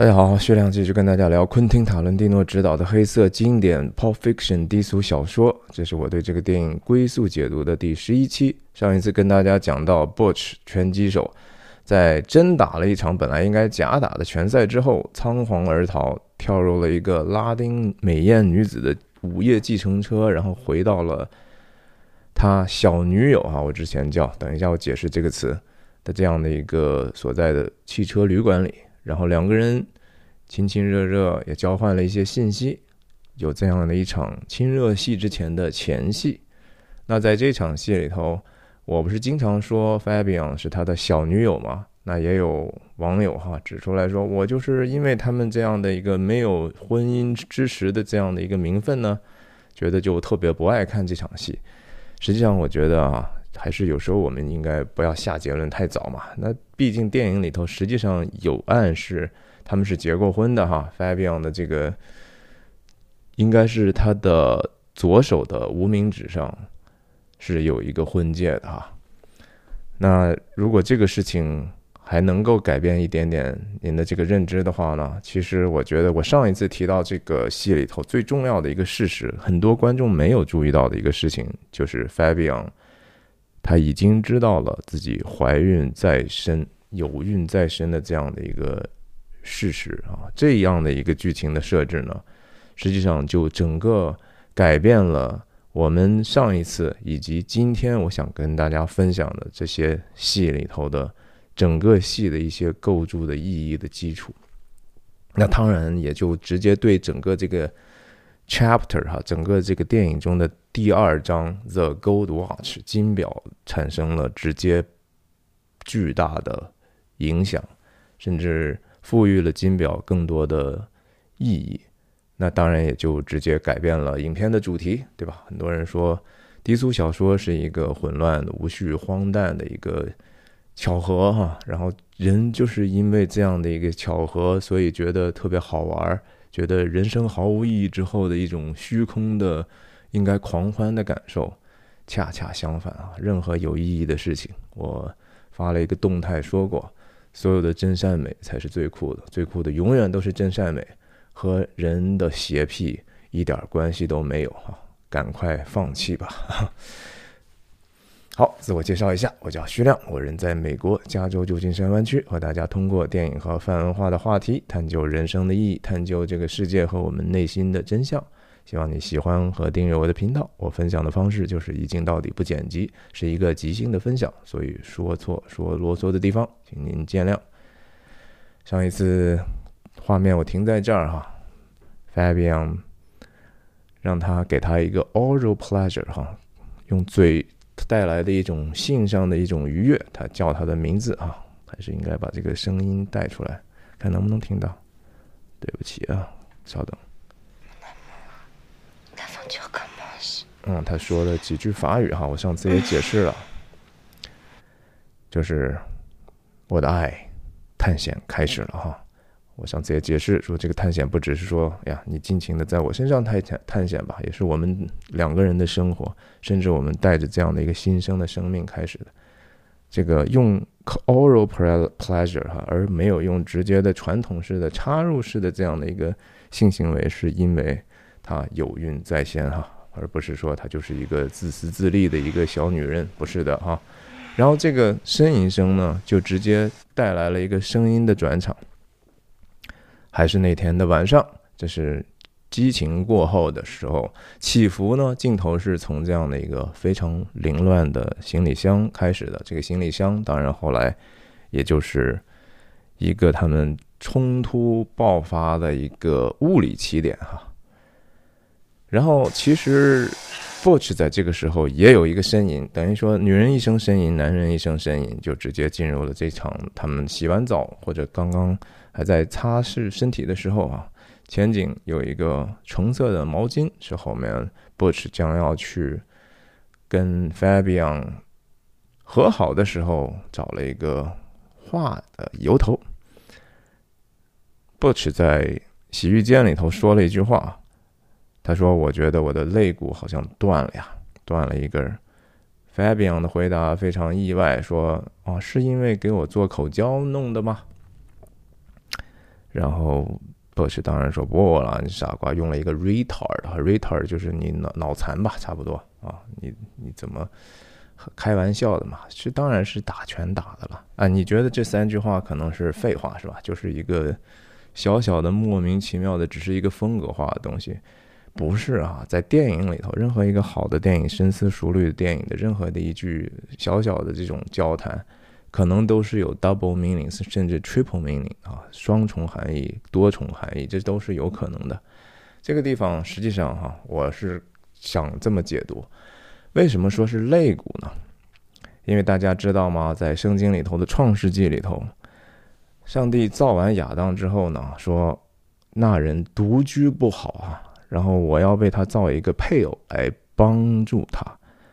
大家好，薛亮继续跟大家聊昆汀·塔伦蒂诺执导的黑色经典《Pulp Fiction》低俗小说。这是我对这个电影归宿解读的第十一期。上一次跟大家讲到，Butch 拳击手在真打了一场本来应该假打的拳赛之后，仓皇而逃，跳入了一个拉丁美艳女子的午夜计程车，然后回到了他小女友啊，我之前叫，等一下我解释这个词的这样的一个所在的汽车旅馆里。然后两个人亲亲热热，也交换了一些信息，有这样的一场亲热戏之前的前戏。那在这场戏里头，我不是经常说 Fabian 是他的小女友吗？那也有网友哈指出来说，我就是因为他们这样的一个没有婚姻之实的这样的一个名分呢，觉得就特别不爱看这场戏。实际上，我觉得啊。还是有时候我们应该不要下结论太早嘛。那毕竟电影里头实际上有暗示他们是结过婚的哈。Fabian 的这个应该是他的左手的无名指上是有一个婚戒的哈。那如果这个事情还能够改变一点点您的这个认知的话呢，其实我觉得我上一次提到这个戏里头最重要的一个事实，很多观众没有注意到的一个事情，就是 Fabian。他已经知道了自己怀孕在身、有孕在身的这样的一个事实啊，这样的一个剧情的设置呢，实际上就整个改变了我们上一次以及今天我想跟大家分享的这些戏里头的整个戏的一些构筑的意义的基础。那当然也就直接对整个这个。Chapter 哈，整个这个电影中的第二章 The Gold Watch 金表产生了直接巨大的影响，甚至赋予了金表更多的意义。那当然也就直接改变了影片的主题，对吧？很多人说低俗小说是一个混乱、无序、荒诞的一个巧合哈，然后人就是因为这样的一个巧合，所以觉得特别好玩。觉得人生毫无意义之后的一种虚空的，应该狂欢的感受，恰恰相反啊！任何有意义的事情，我发了一个动态说过，所有的真善美才是最酷的，最酷的永远都是真善美，和人的邪癖一点关系都没有哈！赶快放弃吧！好，自我介绍一下，我叫徐亮，我人在美国加州旧金山湾区，和大家通过电影和泛文化的话题，探究人生的意义，探究这个世界和我们内心的真相。希望你喜欢和订阅我的频道。我分享的方式就是一镜到底，不剪辑，是一个即兴的分享，所以说错说啰嗦的地方，请您见谅。上一次画面我停在这儿哈，Fabian 让他给他一个 oral pleasure 哈，用嘴。带来的一种性上的一种愉悦，他叫他的名字啊，还是应该把这个声音带出来，看能不能听到。对不起啊，稍等。嗯，他说了几句法语哈，我上次也解释了，就是我的爱探险开始了哈。我上次也解释说，这个探险不只是说呀，你尽情的在我身上探险探险吧，也是我们两个人的生活，甚至我们带着这样的一个新生的生命开始的。这个用 oral pleasure 哈，而没有用直接的传统式的插入式的这样的一个性行为，是因为她有孕在先哈，而不是说她就是一个自私自利的一个小女人，不是的哈。然后这个呻吟声呢，就直接带来了一个声音的转场。还是那天的晚上，这是激情过后的时候，起伏呢？镜头是从这样的一个非常凌乱的行李箱开始的。这个行李箱，当然后来也就是一个他们冲突爆发的一个物理起点哈。然后其实 Butch 在这个时候也有一个呻吟，等于说女人一声呻吟，男人一声呻吟，就直接进入了这场他们洗完澡或者刚刚。还在擦拭身体的时候啊，前景有一个橙色的毛巾，是后面 Butch 将要去跟 Fabian 和好的时候找了一个话的由头。Butch 在洗浴间里头说了一句话，他说：“我觉得我的肋骨好像断了呀，断了一根。”Fabian 的回答非常意外，说：“哦，是因为给我做口交弄的吗？”然后 Bush 当然说不了，你傻瓜，用了一个 retard，retard 就是你脑脑残吧，差不多啊，你你怎么开玩笑的嘛？是当然是打拳打的了啊！你觉得这三句话可能是废话是吧？就是一个小小的莫名其妙的，只是一个风格化的东西。不是啊，在电影里头，任何一个好的电影、深思熟虑的电影的任何的一句小小的这种交谈，可能都是有 double meanings，甚至 triple meaning 啊，双重含义、多重含义，这都是有可能的。这个地方实际上哈，我是想这么解读：为什么说是肋骨呢？因为大家知道吗？在圣经里头的创世纪里头，上帝造完亚当之后呢，说那人独居不好啊。然后我要为他造一个配偶来帮助他。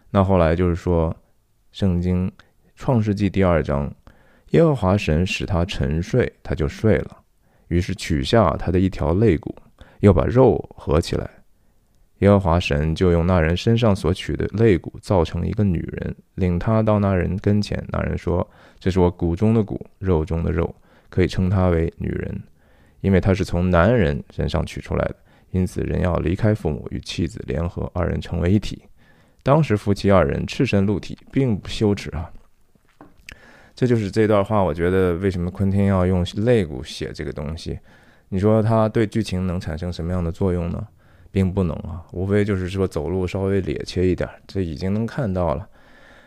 那后来就是说，《圣经·创世纪》第二章，耶和华神使他沉睡，他就睡了。于是取下他的一条肋骨，又把肉合起来。耶和华神就用那人身上所取的肋骨造成一个女人，领他到那人跟前。那人说：“这是我骨中的骨，肉中的肉，可以称她为女人，因为她是从男人身上取出来的。”因此，人要离开父母，与妻子联合，二人成为一体。当时夫妻二人赤身露体，并不羞耻啊。这就是这段话。我觉得，为什么昆汀要用肋骨写这个东西？你说他对剧情能产生什么样的作用呢？并不能啊，无非就是说走路稍微趔趄一点，这已经能看到了。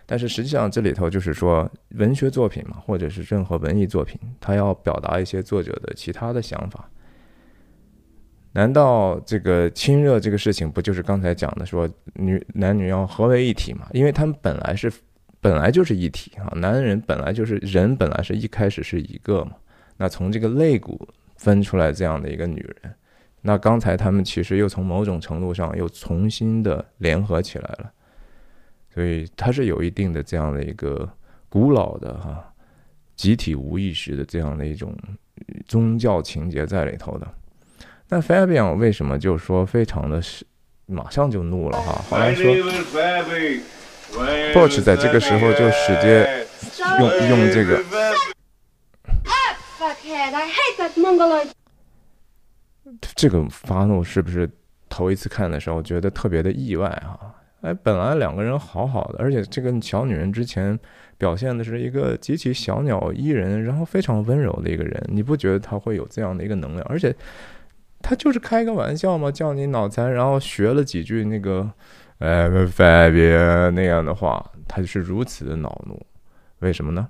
但是实际上，这里头就是说，文学作品嘛，或者是任何文艺作品，它要表达一些作者的其他的想法。难道这个亲热这个事情不就是刚才讲的说女男女要合为一体嘛？因为他们本来是本来就是一体啊，男人本来就是人，本来是一开始是一个嘛。那从这个肋骨分出来这样的一个女人，那刚才他们其实又从某种程度上又重新的联合起来了，所以它是有一定的这样的一个古老的哈集体无意识的这样的一种宗教情节在里头的。那 Fabian 为什么就说非常的是马上就怒了哈？好像说 b o c h 在这个时候就直接用用这个，这个发怒是不是头一次看的时候觉得特别的意外哈？哎，本来两个人好好的，而且这个小女人之前表现的是一个极其小鸟依人，然后非常温柔的一个人，你不觉得她会有这样的一个能量？而且。他就是开个玩笑嘛，叫你脑残，然后学了几句那个，呃 Fabia 那样的话，他就是如此的恼怒，为什么呢？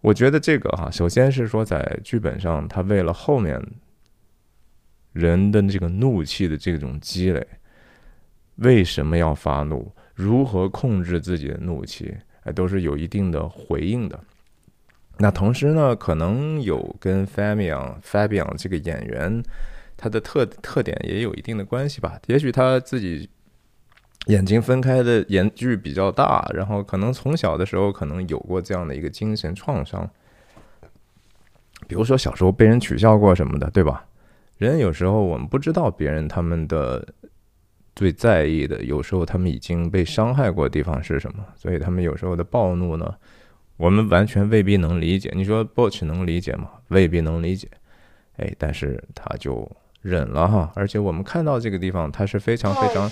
我觉得这个哈，首先是说在剧本上，他为了后面人的这个怒气的这种积累，为什么要发怒，如何控制自己的怒气，哎，都是有一定的回应的。那同时呢，可能有跟 Fabian Fabian 这个演员。他的特特点也有一定的关系吧，也许他自己眼睛分开的眼距比较大，然后可能从小的时候可能有过这样的一个精神创伤，比如说小时候被人取笑过什么的，对吧？人有时候我们不知道别人他们的最在意的，有时候他们已经被伤害过的地方是什么，所以他们有时候的暴怒呢，我们完全未必能理解。你说 Butch 能理解吗？未必能理解。哎，但是他就。忍了哈，而且我们看到这个地方，他是非常非常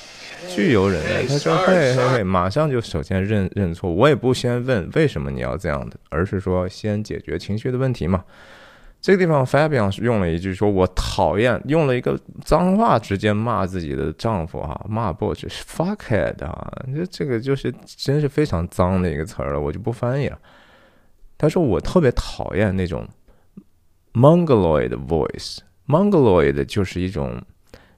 具有忍耐。他说：“嘿嘿嘿，马上就首先认认错，我也不先问为什么你要这样的，而是说先解决情绪的问题嘛。”这个地方，Fabian 用了一句说：“我讨厌”，用了一个脏话，直接骂自己的丈夫哈，骂 Boss，fuckhead 啊，这这个就是真是非常脏的一个词儿了，我就不翻译了。他说：“我特别讨厌那种 mongoloid voice。” Mongoloid 就是一种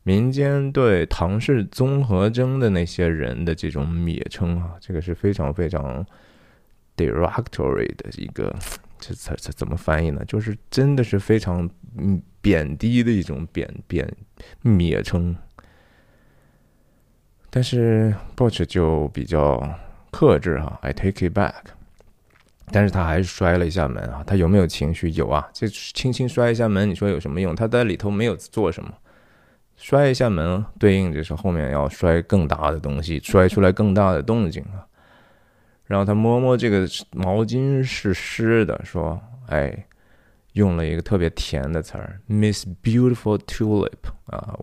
民间对唐氏综合征的那些人的这种蔑称啊，这个是非常非常 derogatory 的一个，这这这怎么翻译呢？就是真的是非常嗯贬低的一种贬贬蔑称。但是 Butch 就比较克制哈，I take it back。但是他还是摔了一下门啊！他有没有情绪？有啊！这轻轻摔一下门，你说有什么用？他在里头没有做什么，摔一下门，对应着是后面要摔更大的东西，摔出来更大的动静啊！然后他摸摸这个毛巾是湿的，说：“哎，用了一个特别甜的词儿，Miss Beautiful Tulip 啊，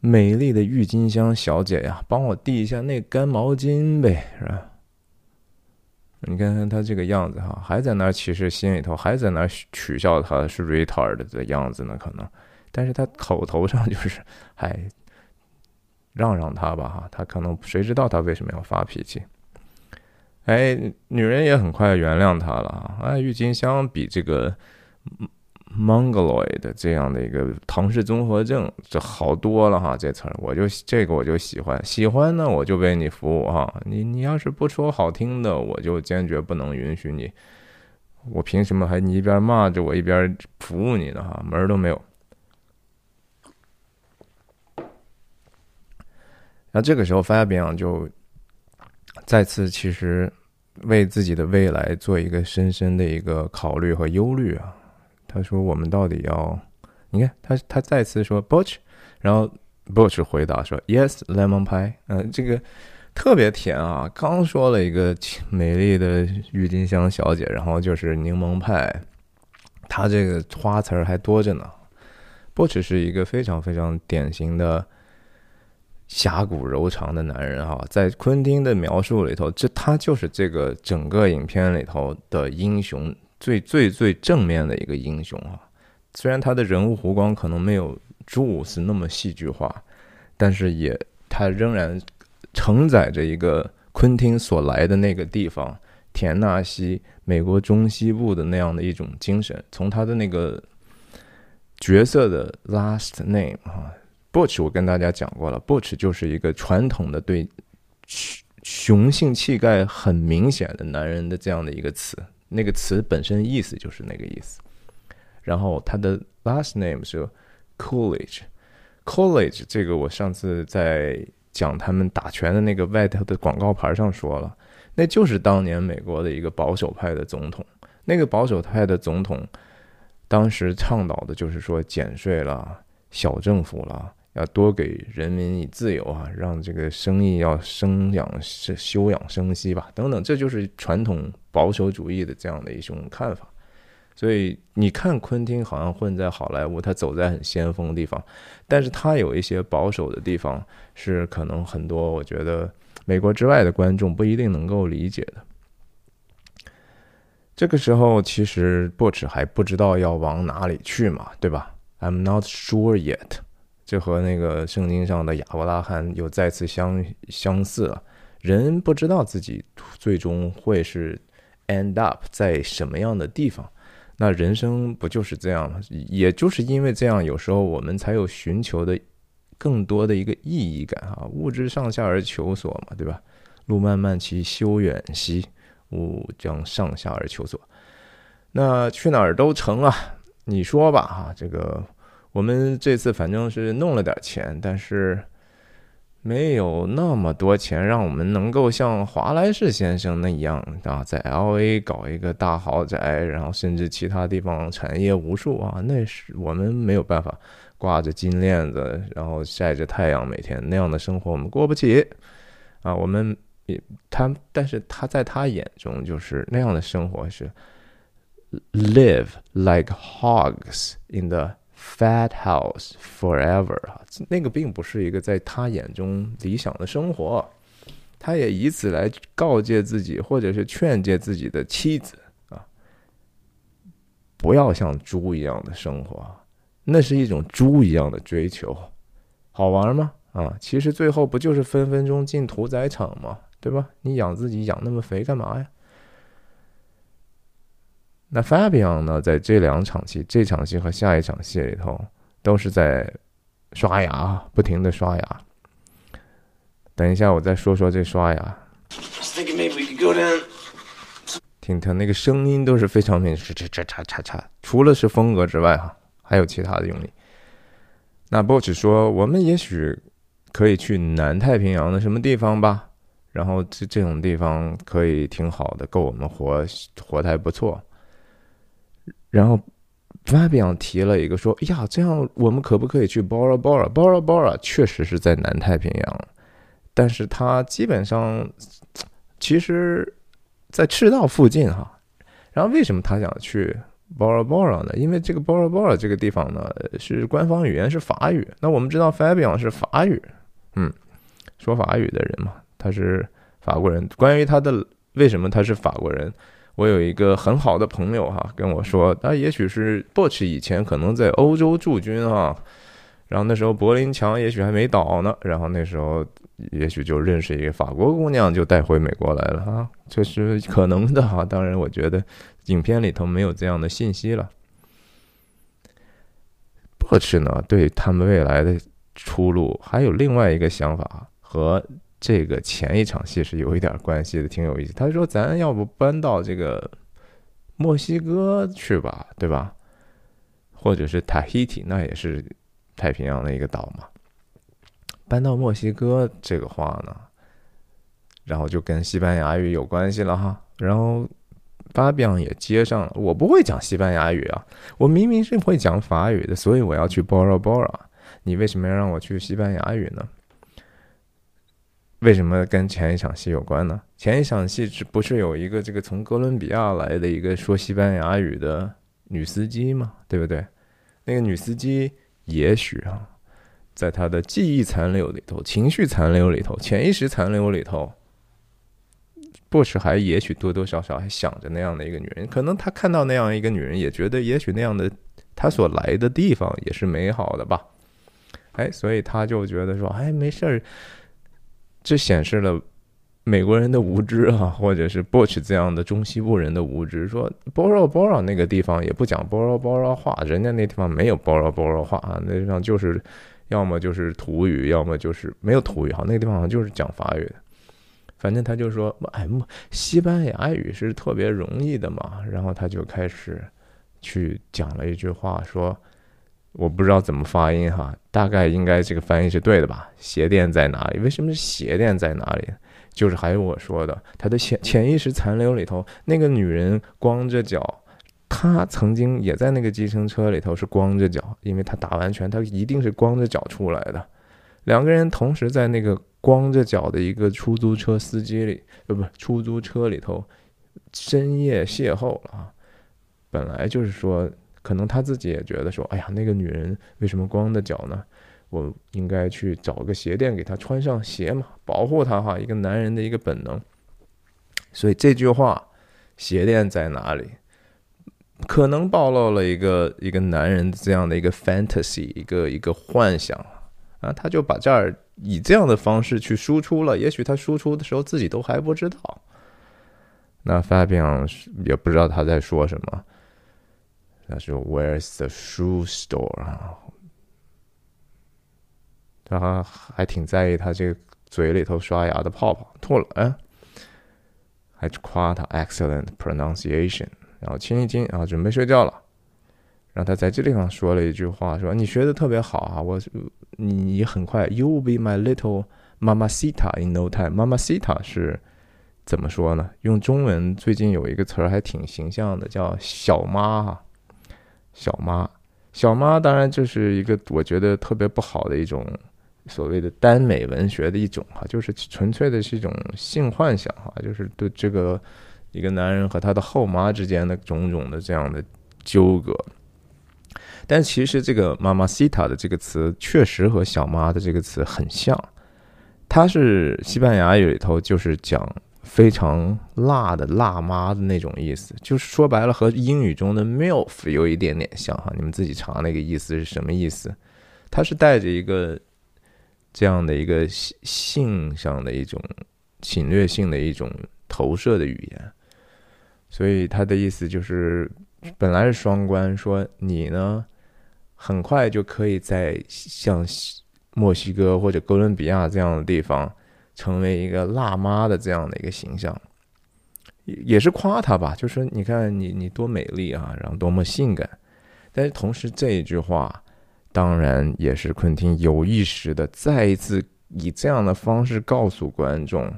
美丽的郁金香小姐呀，帮我递一下那干毛巾呗，是吧？你看看他这个样子哈，还在那其实心里头还在那取笑他是 retard 的样子呢，可能，但是他口头上就是还 让让他吧哈，他可能谁知道他为什么要发脾气？哎，女人也很快原谅他了啊！哎，郁金香比这个 mongoloid 这样的一个唐氏综合症这好多了哈，这词儿我就这个我就喜欢，喜欢呢我就为你服务哈。你你要是不说好听的，我就坚决不能允许你。我凭什么还你一边骂着我一边服务你呢？哈，门儿都没有。那这个时候，Fabian 就。再次，其实为自己的未来做一个深深的一个考虑和忧虑啊。他说：“我们到底要……你看，他他再次说 Butch，然后 Butch 回答说 Yes lemon pie。嗯，这个特别甜啊。刚说了一个美丽的郁金香小姐，然后就是柠檬派，他这个花词儿还多着呢。Butch 是一个非常非常典型的。”侠骨柔肠的男人哈，在昆汀的描述里头，这他就是这个整个影片里头的英雄，最最最正面的一个英雄啊。虽然他的人物弧光可能没有朱五斯那么戏剧化，但是也他仍然承载着一个昆汀所来的那个地方——田纳西，美国中西部的那样的一种精神。从他的那个角色的 last name 哈。Butch，我跟大家讲过了，Butch 就是一个传统的对雄性气概很明显的男人的这样的一个词，那个词本身意思就是那个意思。然后他的 last name 是 Coolidge，Coolidge 这个我上次在讲他们打拳的那个外头的广告牌上说了，那就是当年美国的一个保守派的总统，那个保守派的总统当时倡导的就是说减税了，小政府了。要多给人民以自由啊，让这个生意要生养是休养生息吧，等等，这就是传统保守主义的这样的一种看法。所以你看，昆汀好像混在好莱坞，他走在很先锋的地方，但是他有一些保守的地方，是可能很多我觉得美国之外的观众不一定能够理解的。这个时候，其实波茨还不知道要往哪里去嘛，对吧？I'm not sure yet。这和那个圣经上的亚伯拉罕又再次相相似了。人不知道自己最终会是 end up 在什么样的地方，那人生不就是这样吗？也就是因为这样，有时候我们才有寻求的更多的一个意义感啊。物之上下而求索嘛，对吧？路漫漫其修远兮，吾将上下而求索。那去哪儿都成啊，你说吧，哈，这个。我们这次反正是弄了点钱，但是没有那么多钱，让我们能够像华莱士先生那样啊，在 L A 搞一个大豪宅，然后甚至其他地方产业无数啊，那是我们没有办法挂着金链子，然后晒着太阳，每天那样的生活我们过不起啊。我们也他，但是他在他眼中就是那样的生活是 live like hogs in the Fat house forever 啊，那个并不是一个在他眼中理想的生活，他也以此来告诫自己，或者是劝诫自己的妻子啊，不要像猪一样的生活，那是一种猪一样的追求，好玩吗？啊，其实最后不就是分分钟进屠宰场吗？对吧？你养自己养那么肥干嘛呀？那 Fabian 呢，在这两场戏，这场戏和下一场戏里头，都是在刷牙，不停的刷牙。等一下，我再说说这刷牙。听他那个声音都是非常明显，这这叉叉叉，除了是风格之外，哈，还有其他的用力。那 Boch 说，我们也许可以去南太平洋的什么地方吧，然后这这种地方可以挺好的，够我们活活的还不错。然后，Fabian 提了一个说：“呀，这样我们可不可以去 Bora Bora？Bora Bora 确实是在南太平洋，但是它基本上其实，在赤道附近哈。然后为什么他想去 Bora Bora 呢？因为这个 Bora Bora 这个地方呢是官方语言是法语。那我们知道 Fabian 是法语，嗯，说法语的人嘛，他是法国人。关于他的为什么他是法国人，我有一个很好的朋友哈跟我说，他也许是 Butch 以前可能在欧洲驻军啊，然后那时候柏林墙也许还没倒呢，然后那时候也许就认识一个法国姑娘，就带回美国来了哈，这是可能的哈。当然，我觉得。影片里头没有这样的信息了。波奇呢，对他们未来的出路还有另外一个想法，和这个前一场戏是有一点关系的，挺有意思。他说：“咱要不搬到这个墨西哥去吧，对吧？或者是塔希提，那也是太平洋的一个岛嘛。搬到墨西哥这个话呢，然后就跟西班牙语有关系了哈。然后。”巴比昂也接上了。我不会讲西班牙语啊，我明明是会讲法语的，所以我要去 Bora Bora。你为什么要让我去西班牙语呢？为什么跟前一场戏有关呢？前一场戏是不是有一个这个从哥伦比亚来的一个说西班牙语的女司机嘛？对不对？那个女司机也许啊，在她的记忆残留里头、情绪残留里头、潜意识残留里头。或是还也许多多少少还想着那样的一个女人，可能他看到那样一个女人，也觉得也许那样的他所来的地方也是美好的吧。哎，所以他就觉得说，哎，没事儿。这显示了美国人的无知啊，或者是 Bush 这样的中西部人的无知。说 Bora Bora 那个地方也不讲 Bora Bora 话，人家那地方没有 Bora Bora 话啊，那地方就是要么就是土语，要么就是没有土语哈，那个地方好像就是讲法语的。反正他就说，哎，西班牙语是特别容易的嘛。然后他就开始去讲了一句话，说我不知道怎么发音哈，大概应该这个翻译是对的吧？鞋垫在哪里？为什么是鞋垫在哪里？就是还有我说的，他的潜潜意识残留里头，那个女人光着脚，她曾经也在那个计程车里头是光着脚，因为她打完拳，她一定是光着脚出来的。两个人同时在那个。光着脚的一个出租车司机里，呃，不，出租车里头，深夜邂逅了啊！本来就是说，可能他自己也觉得说，哎呀，那个女人为什么光着脚呢？我应该去找个鞋垫给她穿上鞋嘛，保护她哈，一个男人的一个本能。所以这句话，鞋垫在哪里？可能暴露了一个一个男人这样的一个 fantasy，一个一个幻想啊，他就把这儿。以这样的方式去输出了，也许他输出的时候自己都还不知道。那 Fabian 也不知道他在说什么。他说：“Where's the shoe store？” 啊，他还挺在意他这个嘴里头刷牙的泡泡吐了，哎，还夸他 excellent pronunciation，然后亲一亲，然后准备睡觉了。然后他在这地方说了一句话，说：“你学的特别好啊，我你很快，You will be my little mamacita in no time。mamacita 是怎么说呢？用中文最近有一个词儿还挺形象的，叫小妈哈。小妈，小妈，当然这是一个我觉得特别不好的一种所谓的耽美文学的一种哈，就是纯粹的是一种性幻想哈，就是对这个一个男人和他的后妈之间的种种的这样的纠葛。”但其实这个“妈妈西塔”的这个词确实和“小妈”的这个词很像，它是西班牙语里头就是讲非常辣的辣妈的那种意思，就是说白了和英语中的 “milf” 有一点点像哈。你们自己查那个意思是什么意思？它是带着一个这样的一个性性上的一种侵略性的一种投射的语言，所以它的意思就是本来是双关，说你呢。很快就可以在像墨西哥或者哥伦比亚这样的地方，成为一个辣妈的这样的一个形象，也也是夸她吧，就说你看你你多美丽啊，然后多么性感。但是同时这一句话，当然也是昆汀有意识的再一次以这样的方式告诉观众，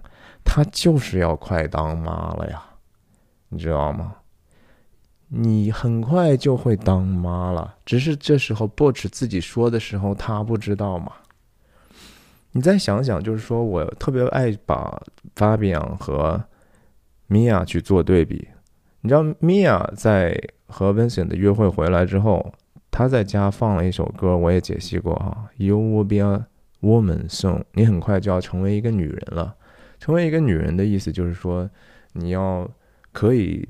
她就是要快当妈了呀，你知道吗？你很快就会当妈了，只是这时候 Butch 自己说的时候，他不知道嘛。你再想想，就是说我特别爱把 Fabian 和 Mia 去做对比。你知道 Mia 在和 Vincent 的约会回来之后，他在家放了一首歌，我也解析过哈，You will be a woman soon，你很快就要成为一个女人了。成为一个女人的意思就是说，你要可以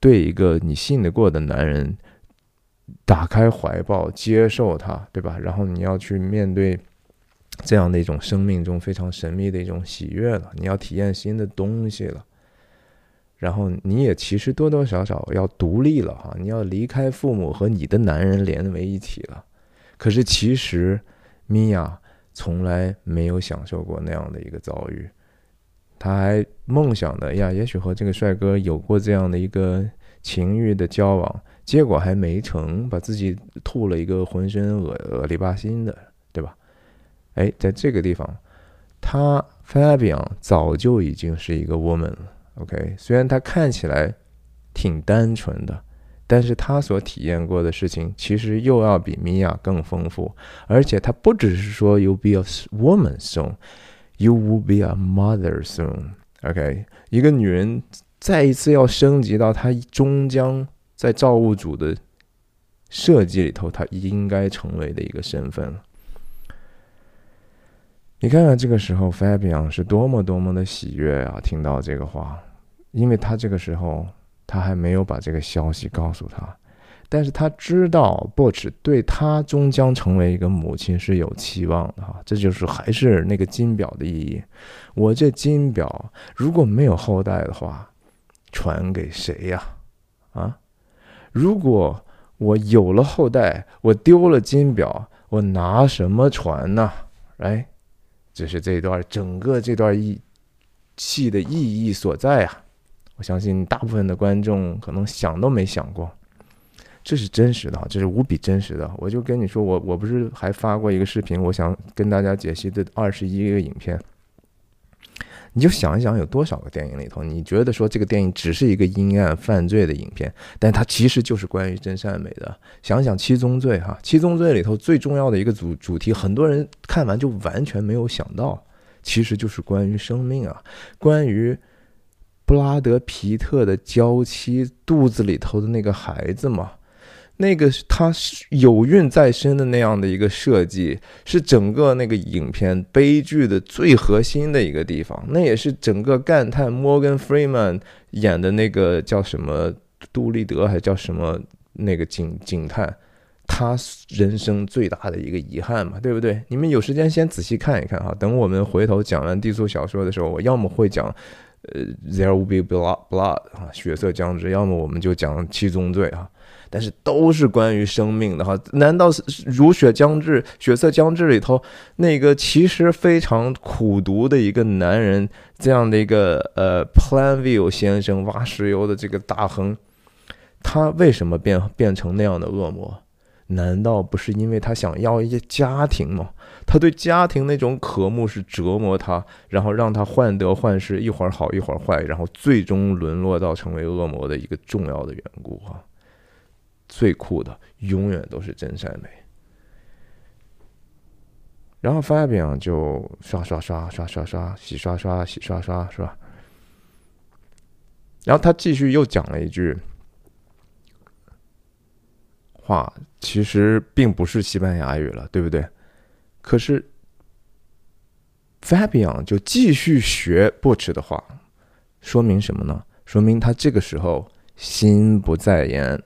对一个你信得过的男人打开怀抱，接受他，对吧？然后你要去面对这样的一种生命中非常神秘的一种喜悦了，你要体验新的东西了。然后你也其实多多少少要独立了哈，你要离开父母和你的男人连为一体了。可是其实米娅从来没有享受过那样的一个遭遇，她还梦想的呀，也许和这个帅哥有过这样的一个情欲的交往，结果还没成，把自己吐了一个浑身恶恶里巴心的，哎，在这个地方，他 Fabian 早就已经是一个 woman 了。OK，虽然他看起来挺单纯的，但是他所体验过的事情其实又要比米娅更丰富。而且他不只是说 “You'll be a woman soon”，“you will be a mother soon”。OK，一个女人再一次要升级到她终将在造物主的设计里头，她应该成为的一个身份了。你看看这个时候，Fabian 是多么多么的喜悦啊！听到这个话。因为他这个时候他还没有把这个消息告诉他，但是他知道 Butch 对他终将成为一个母亲是有期望的哈，这就是还是那个金表的意义。我这金表如果没有后代的话，传给谁呀？啊，如果我有了后代，我丢了金表，我拿什么传呢？哎，这是这一段整个这段意戏的意义所在啊。我相信大部分的观众可能想都没想过，这是真实的，这是无比真实的。我就跟你说，我我不是还发过一个视频，我想跟大家解析的二十一个影片。你就想一想，有多少个电影里头，你觉得说这个电影只是一个阴暗犯罪的影片，但它其实就是关于真善美的。想想《七宗罪》哈，《七宗罪》里头最重要的一个主主题，很多人看完就完全没有想到，其实就是关于生命啊，关于。布拉德·皮特的娇妻肚子里头的那个孩子嘛，那个他是有孕在身的那样的一个设计，是整个那个影片悲剧的最核心的一个地方。那也是整个干探摩根·弗里曼演的那个叫什么杜立德，还叫什么那个警警探，他人生最大的一个遗憾嘛，对不对？你们有时间先仔细看一看哈。等我们回头讲完低俗小说的时候，我要么会讲。呃，there will be blood blood 啊，血色将至。要么我们就讲七宗罪啊，但是都是关于生命的哈。难道是如血将至、血色将至里头那个其实非常苦读的一个男人，这样的一个呃 Planville 先生挖石油的这个大亨，他为什么变变成那样的恶魔？难道不是因为他想要一些家庭吗？他对家庭那种渴慕是折磨他，然后让他患得患失，一会儿好一会儿坏，然后最终沦落到成为恶魔的一个重要的缘故啊！最酷的永远都是真善美。然后 Fabian 就刷刷刷刷刷刷洗刷刷洗刷刷是吧？然后他继续又讲了一句话，其实并不是西班牙语了，对不对？可是，Fabian 就继续学 Butch 的话，说明什么呢？说明他这个时候心不在焉。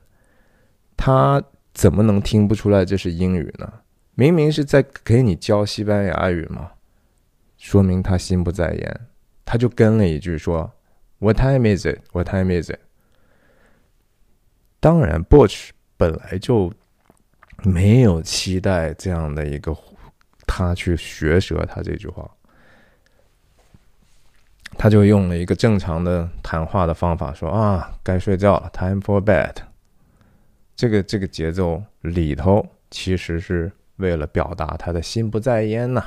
他怎么能听不出来这是英语呢？明明是在给你教西班牙语嘛。说明他心不在焉，他就跟了一句说：“What time is it? What time is it？” 当然，Butch 本来就没有期待这样的一个。他去学舌他这句话，他就用了一个正常的谈话的方法说啊，该睡觉了，time for bed。这个这个节奏里头其实是为了表达他的心不在焉呐，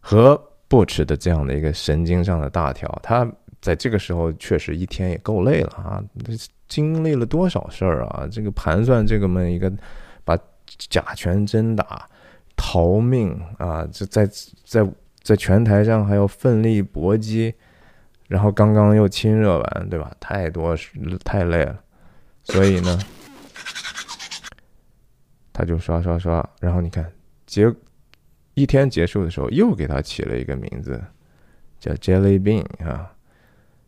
和 Butch 的这样的一个神经上的大条。他在这个时候确实一天也够累了啊，经历了多少事儿啊？这个盘算这个么一个把假拳真打。逃命啊！这在在在拳台上还要奋力搏击，然后刚刚又亲热完，对吧？太多太累了，所以呢，他就刷刷刷，然后你看结一天结束的时候，又给他起了一个名字，叫 Jelly Bean 啊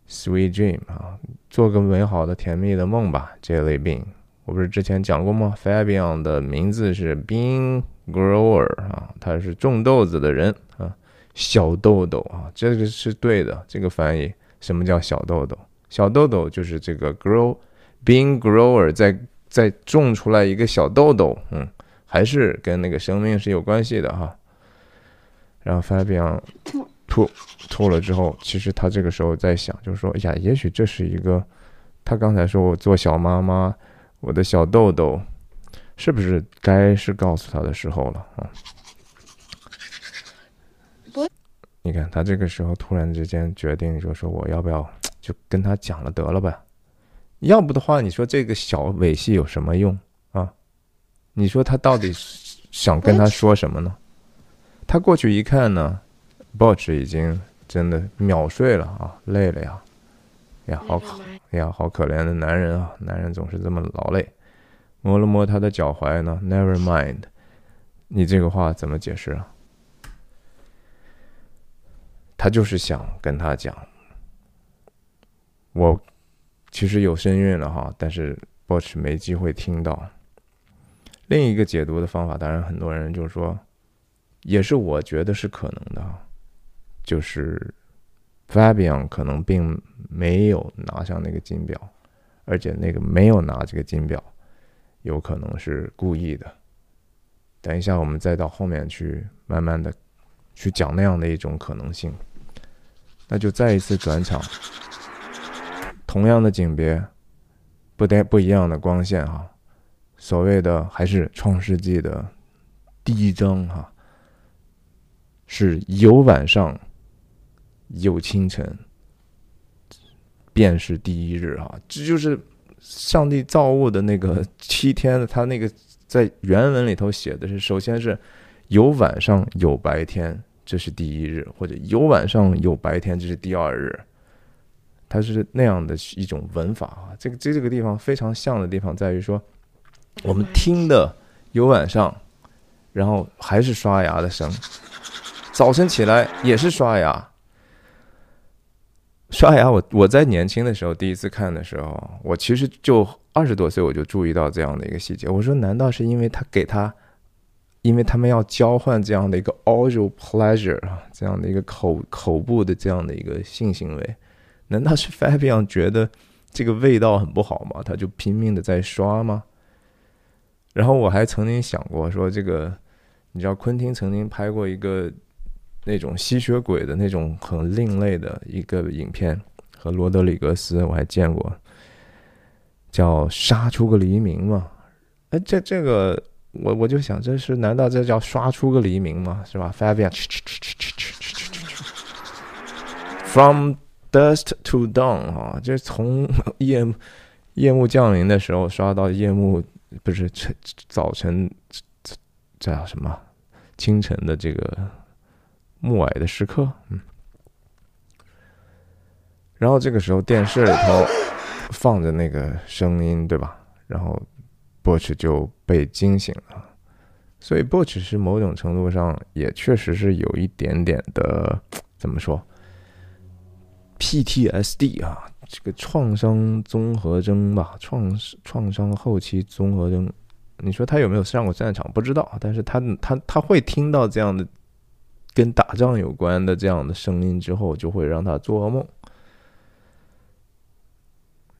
，Sweet Dream 啊，做个美好的甜蜜的梦吧，Jelly Bean。我不是之前讲过吗？Fabian 的名字是 Bean Grower 啊，他是种豆子的人啊，小豆豆啊，这个是对的，这个翻译。什么叫小豆豆？小豆豆就是这个 grow being grower 在再种出来一个小豆豆，嗯，还是跟那个生命是有关系的哈。然后 Fabian 吐吐了之后，其实他这个时候在想，就是说，呀，也许这是一个，他刚才说我做小妈妈，我的小豆豆，是不是该是告诉他的时候了啊？你看他这个时候突然之间决定，就说我要不要就跟他讲了得了吧？要不的话，你说这个小尾戏有什么用啊？你说他到底想跟他说什么呢？他过去一看呢 b o t c h 已经真的秒睡了啊，累了呀，呀，好可呀，好可怜的男人啊，男人总是这么劳累。摸了摸他的脚踝呢，Never mind，你这个话怎么解释啊？他就是想跟他讲，我其实有身孕了哈，但是 b o c h 没机会听到。另一个解读的方法，当然很多人就是说，也是我觉得是可能的，就是 Fabian 可能并没有拿上那个金表，而且那个没有拿这个金表，有可能是故意的。等一下，我们再到后面去慢慢的去讲那样的一种可能性。那就再一次转场，同样的景别，不带不一样的光线哈。所谓的还是《创世纪》的第一章哈，是有晚上，有清晨，便是第一日哈。这就是上帝造物的那个 七天，他那个在原文里头写的是，首先是有晚上，有白天。这是第一日，或者有晚上有白天，这是第二日，它是那样的一种文法啊。这个这这个地方非常像的地方在于说，我们听的有晚上，然后还是刷牙的声，早晨起来也是刷牙，刷牙。我我在年轻的时候第一次看的时候，我其实就二十多岁，我就注意到这样的一个细节。我说，难道是因为他给他？因为他们要交换这样的一个 oral pleasure 啊，这样的一个口口部的这样的一个性行为，难道是 Fabian 觉得这个味道很不好吗？他就拼命的在刷吗？然后我还曾经想过说，这个你知道，昆汀曾经拍过一个那种吸血鬼的那种很另类的一个影片，和罗德里格斯我还见过，叫《杀出个黎明》嘛。哎，这这个。我我就想，这是难道这叫刷出个黎明吗？是吧？Fabian，from Dust to dawn 啊，就是从夜夜幕降临的时候刷到夜幕，不是早晨，这叫什么？清晨的这个暮霭的时刻，嗯。然后这个时候电视里头放着那个声音，对吧？然后。Butch 就被惊醒了，所以 Butch 是某种程度上也确实是有一点点的怎么说？PTSD 啊，这个创伤综合征吧，创创伤后期综合征。你说他有没有上过战场？不知道，但是他他他会听到这样的跟打仗有关的这样的声音之后，就会让他做噩梦。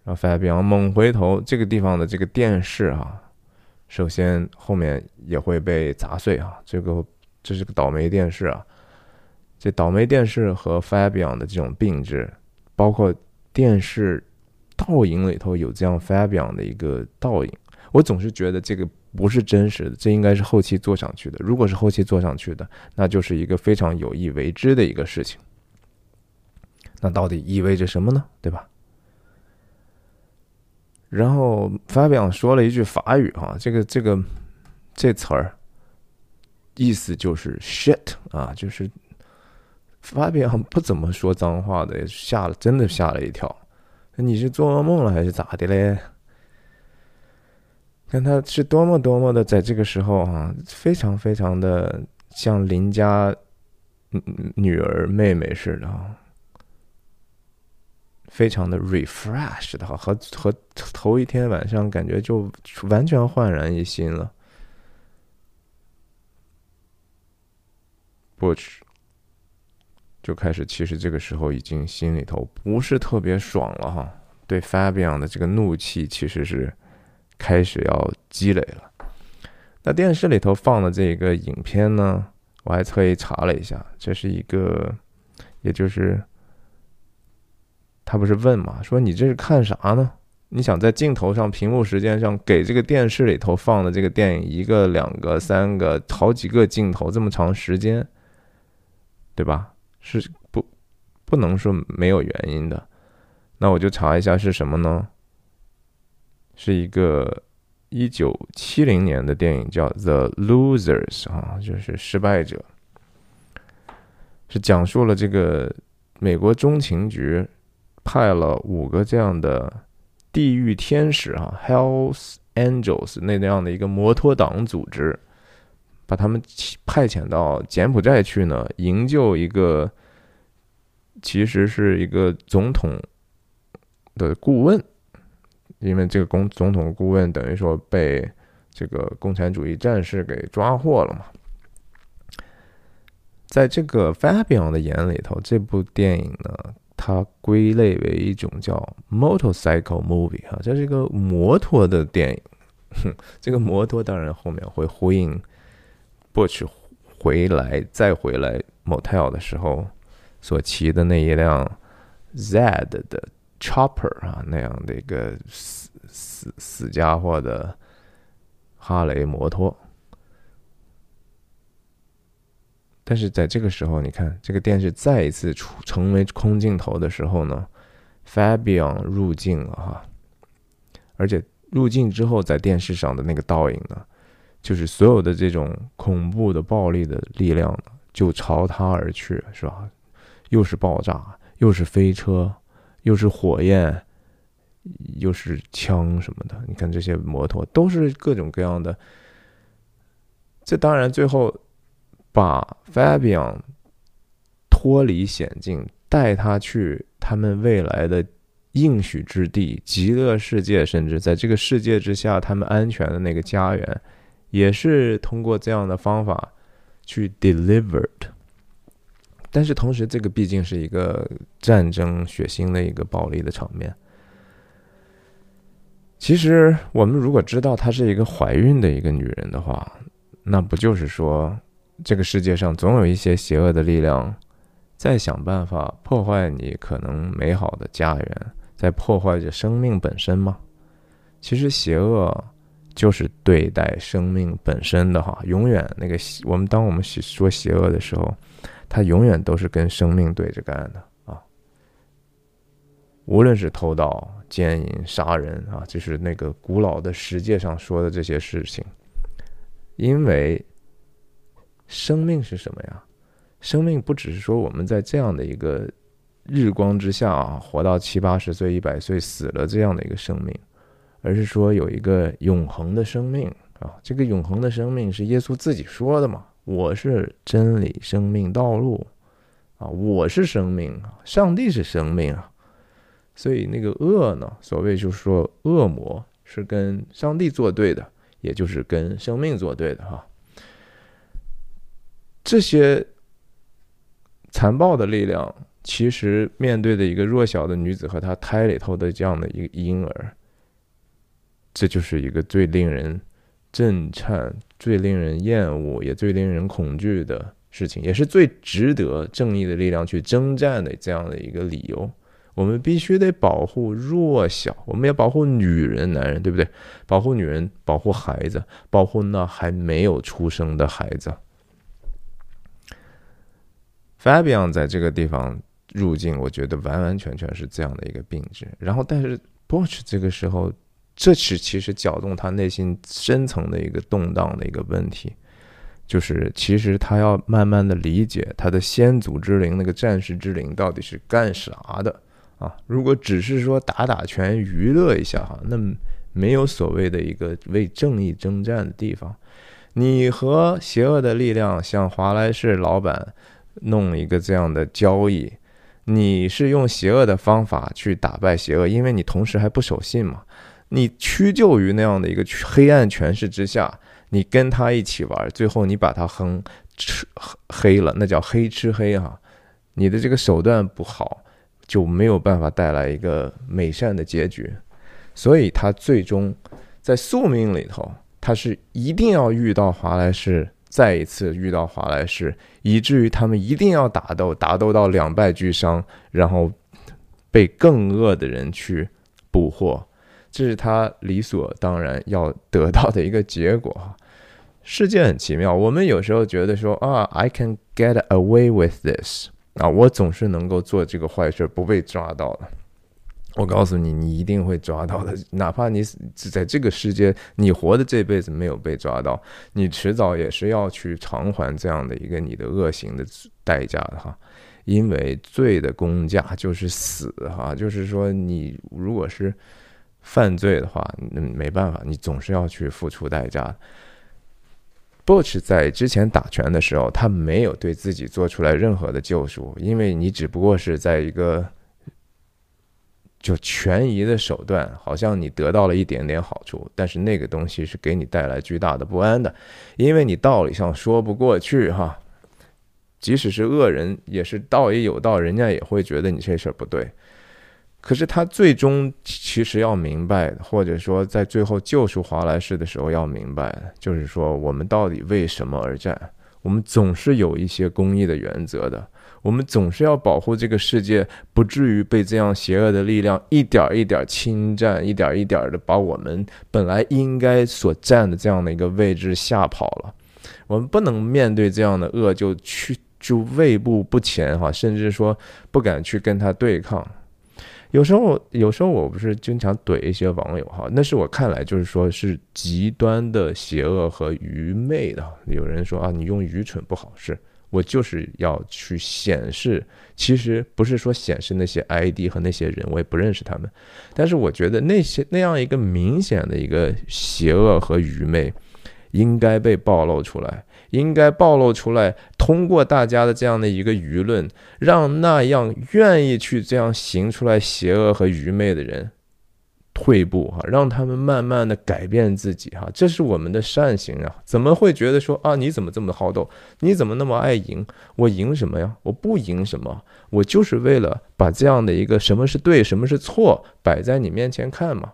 然后 Fabian 猛回头，这个地方的这个电视啊，首先后面也会被砸碎啊。这个这是个倒霉电视啊。这倒霉电视和 Fabian 的这种并置，包括电视倒影里头有这样 Fabian 的一个倒影，我总是觉得这个不是真实的，这应该是后期做上去的。如果是后期做上去的，那就是一个非常有意为之的一个事情。那到底意味着什么呢？对吧？然后 Fabian 说了一句法语哈，这个这个这词儿意思就是 shit 啊，就是发表不怎么说脏话的，吓了真的吓了一跳。你是做噩梦了还是咋的嘞？看他是多么多么的在这个时候啊，非常非常的像邻家女儿妹妹似的哈，非常的 refresh 的哈，和和头一天晚上感觉就完全焕然一新了。不，去就开始，其实这个时候已经心里头不是特别爽了哈，对 Fabian 的这个怒气其实是。开始要积累了。那电视里头放的这个影片呢，我还特意查了一下，这是一个，也就是他不是问嘛，说你这是看啥呢？你想在镜头上、屏幕时间上给这个电视里头放的这个电影一个、两个、三个、好几个镜头这么长时间，对吧？是不不能说没有原因的。那我就查一下是什么呢？是一个一九七零年的电影，叫《The Losers》啊，就是失败者，是讲述了这个美国中情局派了五个这样的地狱天使啊 （Hell's Angels） 那那样的一个摩托党组织，把他们派遣到柬埔寨去呢，营救一个其实是一个总统的顾问。因为这个公总统顾问等于说被这个共产主义战士给抓获了嘛，在这个 Fabian 的眼里头，这部电影呢，它归类为一种叫 motorcycle movie 哈，这是一个摩托的电影。哼 这个摩托当然后面会呼应 Butch 回来再回来 motel 的时候所骑的那一辆 Z 的。Chopper 啊，那样的一个死死死家伙的哈雷摩托，但是在这个时候，你看这个电视再一次出成为空镜头的时候呢，Fabian 入镜了哈，而且入镜之后，在电视上的那个倒影呢，就是所有的这种恐怖的暴力的力量，就朝他而去，是吧？又是爆炸，又是飞车。又是火焰，又是枪什么的，你看这些摩托都是各种各样的。这当然最后把 Fabian 脱离险境，带他去他们未来的应许之地——极乐世界，甚至在这个世界之下，他们安全的那个家园，也是通过这样的方法去 delivered。但是同时，这个毕竟是一个战争、血腥的一个暴力的场面。其实，我们如果知道她是一个怀孕的一个女人的话，那不就是说，这个世界上总有一些邪恶的力量在想办法破坏你可能美好的家园，在破坏着生命本身吗？其实，邪恶就是对待生命本身的哈，永远那个我们当我们说邪恶的时候。他永远都是跟生命对着干的啊！无论是偷盗、奸淫、杀人啊，就是那个古老的世界上说的这些事情。因为生命是什么呀？生命不只是说我们在这样的一个日光之下啊，活到七八十岁、一百岁死了这样的一个生命，而是说有一个永恒的生命啊！这个永恒的生命是耶稣自己说的嘛？我是真理、生命、道路，啊，我是生命，上帝是生命啊，所以那个恶呢，所谓就是说恶魔是跟上帝作对的，也就是跟生命作对的哈。这些残暴的力量，其实面对的一个弱小的女子和她胎里头的这样的一个婴儿，这就是一个最令人。震颤、最令人厌恶，也最令人恐惧的事情，也是最值得正义的力量去征战的这样的一个理由。我们必须得保护弱小，我们要保护女人、男人，对不对？保护女人，保护孩子，保护那还没有出生的孩子。Fabian 在这个地方入境，我觉得完完全全是这样的一个病质。然后，但是 Borch 这个时候。这是其实搅动他内心深层的一个动荡的一个问题，就是其实他要慢慢的理解他的先祖之灵那个战士之灵到底是干啥的啊？如果只是说打打拳娱乐一下哈，那没有所谓的一个为正义征战的地方。你和邪恶的力量向华莱士老板弄一个这样的交易，你是用邪恶的方法去打败邪恶，因为你同时还不守信嘛。你屈就于那样的一个黑暗权势之下，你跟他一起玩，最后你把他哼吃黑了，那叫黑吃黑哈。你的这个手段不好，就没有办法带来一个美善的结局。所以他最终在宿命里头。他是一定要遇到华莱士，再一次遇到华莱士，以至于他们一定要打斗，打斗到两败俱伤，然后被更恶的人去捕获，这是他理所当然要得到的一个结果。世界很奇妙，我们有时候觉得说啊，I can get away with this，啊，我总是能够做这个坏事不被抓到的。我告诉你，你一定会抓到的。哪怕你在这个世界，你活的这辈子没有被抓到，你迟早也是要去偿还这样的一个你的恶行的代价的哈。因为罪的公价就是死哈，就是说你如果是犯罪的话，那没办法，你总是要去付出代价。Butch 在之前打拳的时候，他没有对自己做出来任何的救赎，因为你只不过是在一个。就权宜的手段，好像你得到了一点点好处，但是那个东西是给你带来巨大的不安的，因为你道理上说不过去哈。即使是恶人，也是道也有道，人家也会觉得你这事儿不对。可是他最终其实要明白，或者说在最后救赎华莱士的时候要明白，就是说我们到底为什么而战？我们总是有一些公益的原则的。我们总是要保护这个世界，不至于被这样邪恶的力量一点一点侵占，一点一点的把我们本来应该所占的这样的一个位置吓跑了。我们不能面对这样的恶就去就畏步不前哈，甚至说不敢去跟他对抗。有时候，有时候我不是经常怼一些网友哈，那是我看来就是说是极端的邪恶和愚昧的。有人说啊，你用愚蠢不好是。我就是要去显示，其实不是说显示那些 ID 和那些人，我也不认识他们。但是我觉得那些那样一个明显的一个邪恶和愚昧，应该被暴露出来，应该暴露出来，通过大家的这样的一个舆论，让那样愿意去这样行出来邪恶和愚昧的人。退步哈，让他们慢慢的改变自己哈，这是我们的善行啊！怎么会觉得说啊，你怎么这么好斗？你怎么那么爱赢？我赢什么呀？我不赢什么？我就是为了把这样的一个什么是对，什么是错摆在你面前看嘛！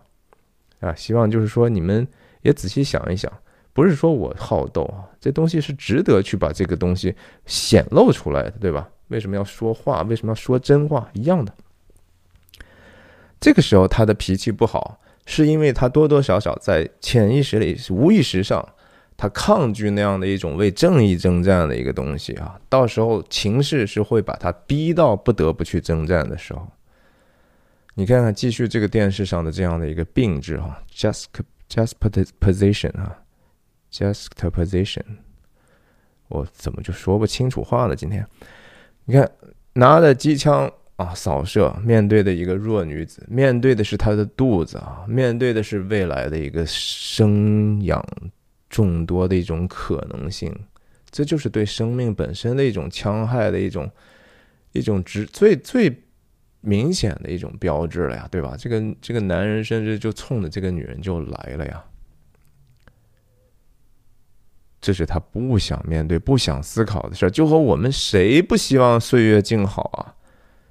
啊，希望就是说你们也仔细想一想，不是说我好斗啊，这东西是值得去把这个东西显露出来的，对吧？为什么要说话？为什么要说真话？一样的。这个时候他的脾气不好，是因为他多多少少在潜意识里、无意识上，他抗拒那样的一种为正义征战的一个东西啊。到时候情势是会把他逼到不得不去征战的时候。你看看，继续这个电视上的这样的一个病质啊，just just position 啊 Just a position，我怎么就说不清楚话了？今天，你看拿着机枪。啊！扫射面对的一个弱女子，面对的是她的肚子啊，面对的是未来的一个生养众多的一种可能性，这就是对生命本身的一种戕害的一种一种直最最明显的一种标志了呀，对吧？这个这个男人甚至就冲着这个女人就来了呀，这是他不想面对、不想思考的事儿，就和我们谁不希望岁月静好啊？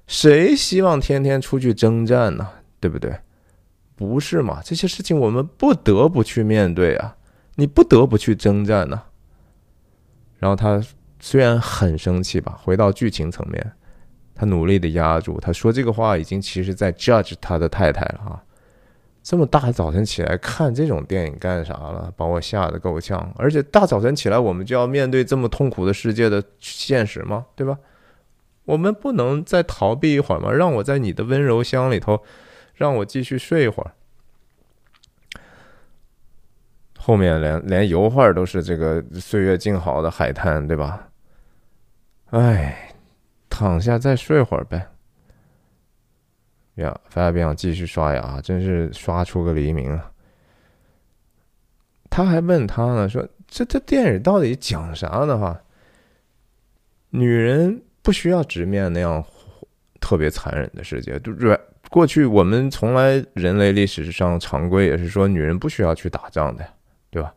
谁希望天天出去征战呢？对不对？不是嘛？这些事情我们不得不去面对啊！你不得不去征战呢。然后他虽然很生气吧，回到剧情层面，他努力的压住。他说这个话已经其实在 judge 他的太太了啊。这么大早晨起来看这种电影干啥了？把我吓得够呛。而且大早晨起来我们就要面对这么痛苦的世界的现实吗？对吧？我们不能再逃避一会儿吗？让我在你的温柔乡里头，让我继续睡一会儿。后面连连油画都是这个岁月静好的海滩，对吧？哎，躺下再睡会儿呗。呀，发表继续刷牙，真是刷出个黎明啊！他还问他呢，说这这电影到底讲啥呢？哈，女人不需要直面那样特别残忍的世界，对不对？过去我们从来人类历史上常规也是说，女人不需要去打仗的，对吧？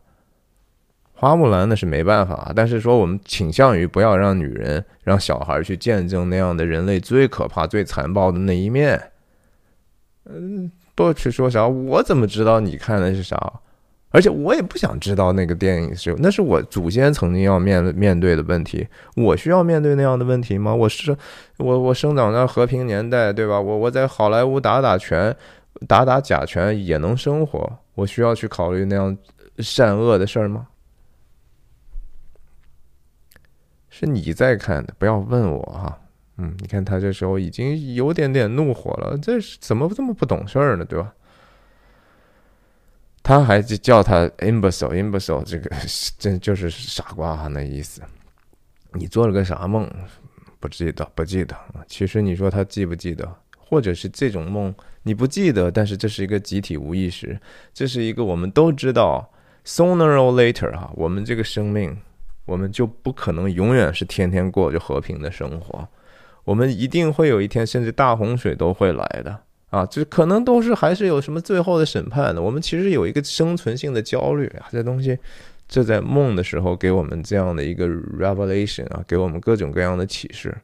花木兰那是没办法，但是说我们倾向于不要让女人、让小孩去见证那样的人类最可怕、最残暴的那一面。嗯，不去说啥，我怎么知道你看的是啥？而且我也不想知道那个电影是，那是我祖先曾经要面面对的问题。我需要面对那样的问题吗？我是我我生长在和平年代，对吧？我我在好莱坞打打拳、打打假拳也能生活，我需要去考虑那样善恶的事儿吗？是你在看的，不要问我哈。嗯，你看他这时候已经有点点怒火了，这是怎么这么不懂事儿呢？对吧？他还叫他 imbecile，imbecile，这个真就是傻瓜哈，那意思。你做了个啥梦？不记得，不记得。其实你说他记不记得，或者是这种梦你不记得，但是这是一个集体无意识，这是一个我们都知道，sooner or later 哈，我们这个生命，我们就不可能永远是天天过着和平的生活，我们一定会有一天，甚至大洪水都会来的。啊，这可能都是还是有什么最后的审判的。我们其实有一个生存性的焦虑啊，这东西，这在梦的时候给我们这样的一个 revelation 啊，给我们各种各样的启示。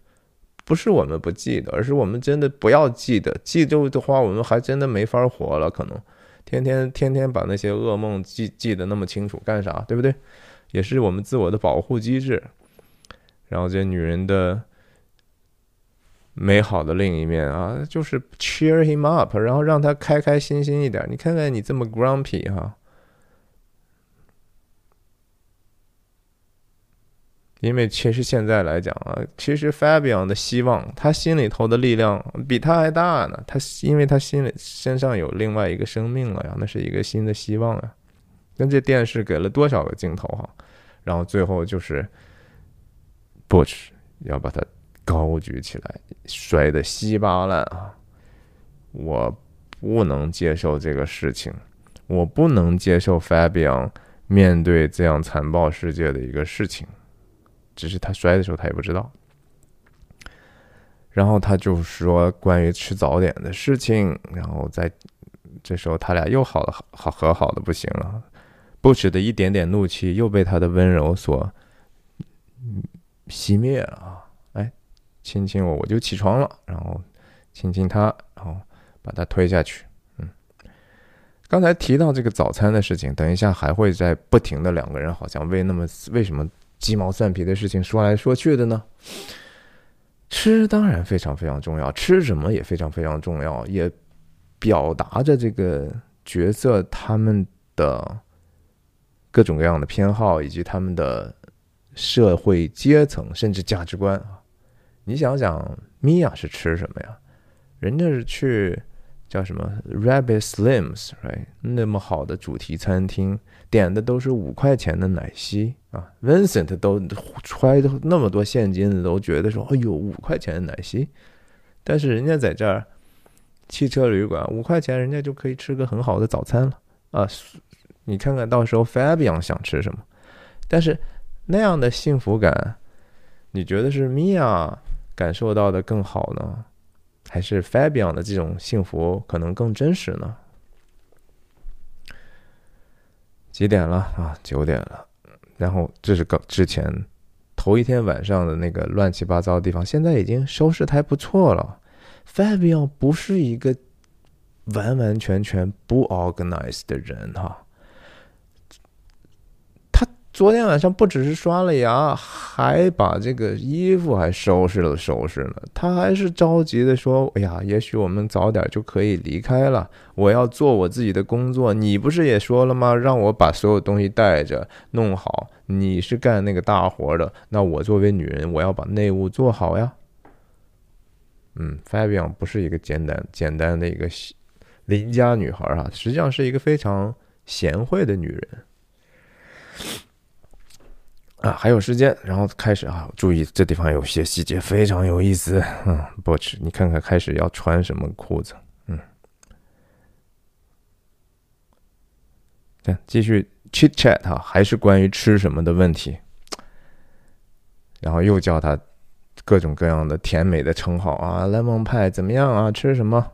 不是我们不记得，而是我们真的不要记得。记住的话，我们还真的没法活了。可能天天天天把那些噩梦记记得那么清楚干啥？对不对？也是我们自我的保护机制。然后这女人的。美好的另一面啊，就是 cheer him up，然后让他开开心心一点。你看看你这么 grumpy 哈，因为其实现在来讲啊，其实 Fabian 的希望，他心里头的力量比他还大呢。他因为他心里身上有另外一个生命了呀，那是一个新的希望呀。跟这电视给了多少个镜头哈，然后最后就是 Bush 要把他。高举起来，摔得稀巴烂啊！我不能接受这个事情，我不能接受 Fabian 面对这样残暴世界的一个事情。只是他摔的时候，他也不知道。然后他就说关于吃早点的事情，然后在这时候他俩又好了，好和好的不行了。不止的一点点怒气又被他的温柔所熄灭了！亲亲我，我就起床了，然后亲亲他，然后把他推下去。嗯，刚才提到这个早餐的事情，等一下还会在不停的两个人好像为那么为什么鸡毛蒜皮的事情说来说去的呢？吃当然非常非常重要，吃什么也非常非常重要，也表达着这个角色他们的各种各样的偏好以及他们的社会阶层甚至价值观啊。你想想，米娅是吃什么呀？人家是去叫什么 Rabbit Slims，right？那么好的主题餐厅，点的都是五块钱的奶昔啊。Vincent 都揣着那么多现金，都觉得说，哎呦，五块钱的奶昔。但是人家在这儿汽车旅馆，五块钱人家就可以吃个很好的早餐了啊。你看看到时候 Fabian 想吃什么？但是那样的幸福感，你觉得是米娅？感受到的更好呢，还是 Fabian 的这种幸福可能更真实呢？几点了啊？九点了。然后这是个之前头一天晚上的那个乱七八糟的地方，现在已经收拾的还不错了。Fabian 不是一个完完全全不 organized 的人哈。昨天晚上不只是刷了牙，还把这个衣服还收拾了收拾呢。他还是着急的说：“哎呀，也许我们早点就可以离开了。我要做我自己的工作。你不是也说了吗？让我把所有东西带着弄好。你是干那个大活的，那我作为女人，我要把内务做好呀。”嗯，Fabian 不是一个简单简单的一个邻家女孩啊，实际上是一个非常贤惠的女人。啊，还有时间，然后开始啊！注意这地方有些细节非常有意思。嗯，Butch，你看看开始要穿什么裤子？嗯，看继续 chit chat 哈，还是关于吃什么的问题，然后又叫他各种各样的甜美的称号啊，lemon 派怎么样啊？吃什么？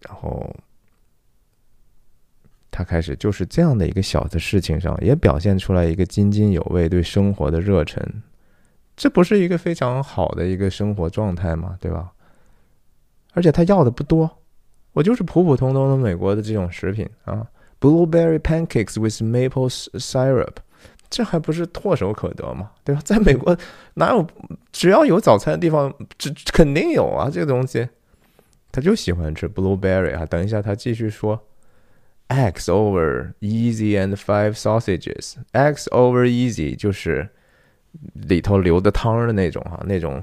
然后他开始就是这样的一个小的事情上，也表现出来一个津津有味对生活的热忱，这不是一个非常好的一个生活状态吗？对吧？而且他要的不多，我就是普普通通的美国的这种食品啊，blueberry pancakes with maple syrup，这还不是唾手可得吗？对吧？在美国哪有只要有早餐的地方，这肯定有啊，这个东西。他就喜欢吃 blueberry 啊！等一下，他继续说，X over easy and five sausages。X over easy 就是里头流的汤的那种哈，那种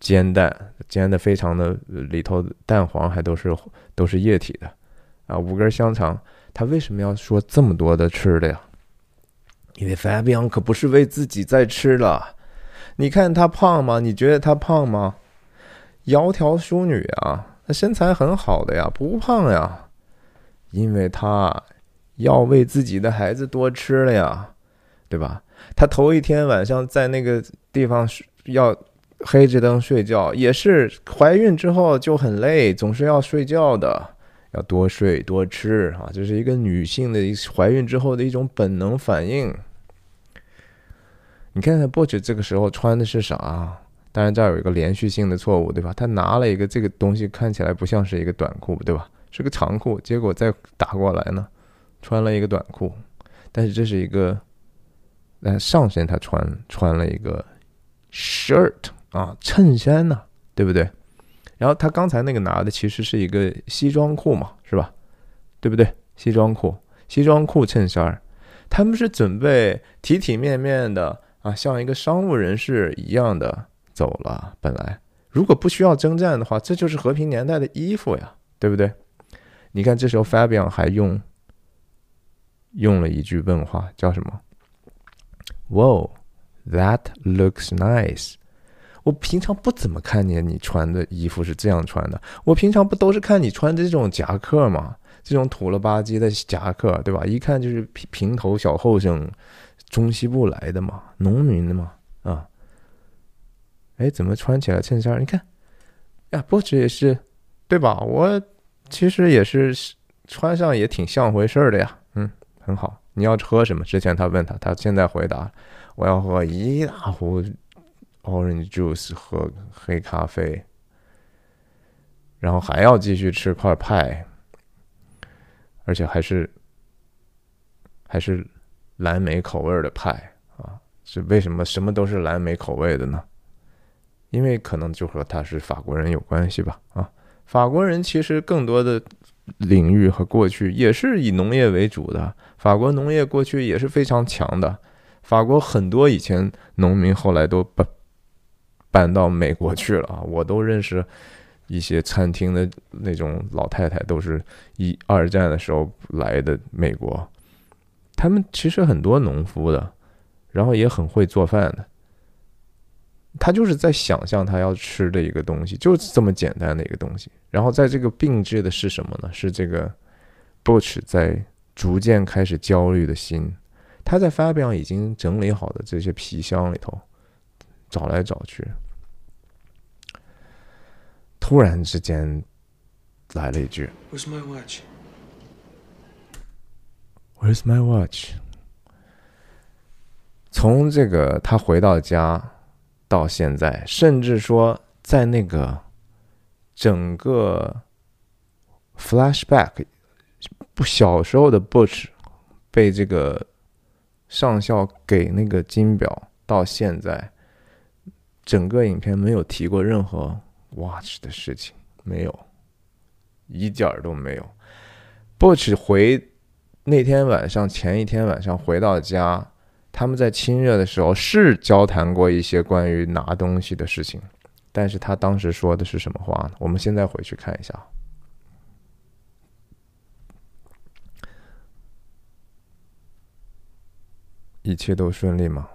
煎蛋煎的非常的里头蛋黄还都是都是液体的啊。五根香肠，他为什么要说这么多的吃的呀？因为 Fabian 可不是为自己在吃了。你看他胖吗？你觉得他胖吗？窈窕淑女啊！他身材很好的呀，不胖呀，因为他要为自己的孩子多吃了呀，对吧？他头一天晚上在那个地方睡要黑着灯睡觉，也是怀孕之后就很累，总是要睡觉的，要多睡多吃啊，这是一个女性的怀孕之后的一种本能反应。你看看波姐这个时候穿的是啥？当然，这儿有一个连续性的错误，对吧？他拿了一个这个东西，看起来不像是一个短裤，对吧？是个长裤，结果再打过来呢，穿了一个短裤。但是这是一个，那上身他穿穿了一个 shirt 啊，衬衫呢，对不对？然后他刚才那个拿的其实是一个西装裤嘛，是吧？对不对？西装裤、西装裤、衬衫，他们是准备体体面面的啊，像一个商务人士一样的。走了，本来如果不需要征战的话，这就是和平年代的衣服呀，对不对？你看这时候 Fabian 还用用了一句问话，叫什么？Whoa, that looks nice。我平常不怎么看见你穿的衣服是这样穿的，我平常不都是看你穿的这种夹克吗？这种土了吧唧的夹克，对吧？一看就是平平头小后生，中西部来的嘛，农民的嘛，啊。哎，怎么穿起来衬衫？你看，呀，波什也是，对吧？我其实也是穿上也挺像回事儿的呀。嗯，很好。你要喝什么？之前他问他，他现在回答：我要喝一大壶 orange juice，喝黑咖啡，然后还要继续吃块派，而且还是还是蓝莓口味的派啊！是为什么什么都是蓝莓口味的呢？因为可能就和他是法国人有关系吧，啊，法国人其实更多的领域和过去也是以农业为主的，法国农业过去也是非常强的，法国很多以前农民后来都搬搬到美国去了啊，我都认识一些餐厅的那种老太太，都是一二战的时候来的美国，他们其实很多农夫的，然后也很会做饭的。他就是在想象他要吃的一个东西，就是这么简单的一个东西。然后在这个并置的是什么呢？是这个 Butch 在逐渐开始焦虑的心。他在 Fabian 已经整理好的这些皮箱里头找来找去，突然之间来了一句：“Where's my watch? Where's my watch？” 从这个他回到家。到现在，甚至说，在那个整个 flashback 不小时候的 Butch 被这个上校给那个金表，到现在整个影片没有提过任何 watch 的事情，没有一点儿都没有。Butch 回那天晚上，前一天晚上回到家。他们在亲热的时候是交谈过一些关于拿东西的事情，但是他当时说的是什么话呢？我们现在回去看一下。一切都顺利吗？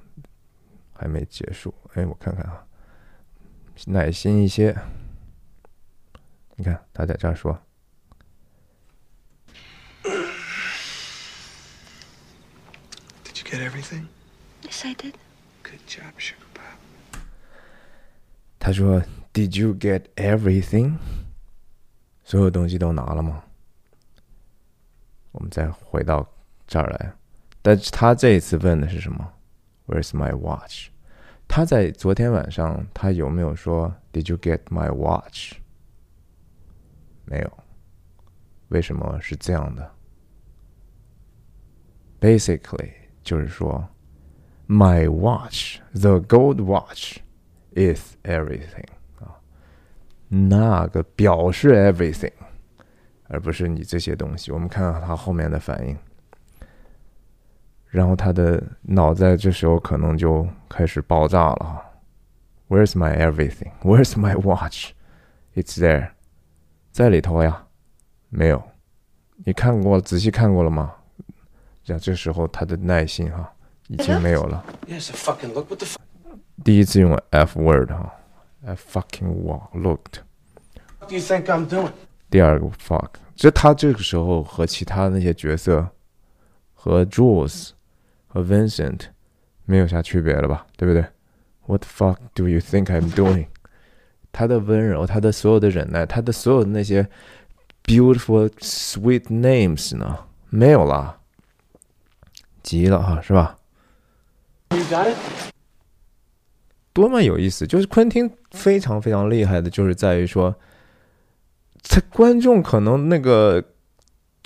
还没结束。哎，我看看啊，耐心一些。你看他在这儿说。Get everything? Yes, I did. Good job, sugar pop. 他说：“Did you get everything？” 所有东西都拿了吗？我们再回到这儿来，但是他这一次问的是什么？Where's my watch？他在昨天晚上，他有没有说 “Did you get my watch？” 没有。为什么是这样的？Basically，就是说，My watch，the gold watch，is everything 啊，那个表示 everything，而不是你这些东西。我们看看他后面的反应。然后他的脑袋这时候可能就开始爆炸了。Where's my everything? Where's my watch? It's there，在里头呀。没有，你看过仔细看过了吗？这这时候他的耐心哈已经没有了。Yes, a fucking look. What the fuck? 第一次用 F word 哈，I fucking walk looked。do you think I'm doing? 第二个 fuck，这他这个时候和其他那些角色和 Jules 和 Vincent 没有啥区别了吧？对不对？What the fuck do you think I'm doing？他的温柔，他的所有的忍耐，他的所有的那些 beautiful sweet names 呢？没有了，急了哈，是吧？多么有意思！就是昆汀非常非常厉害的，就是在于说，他观众可能那个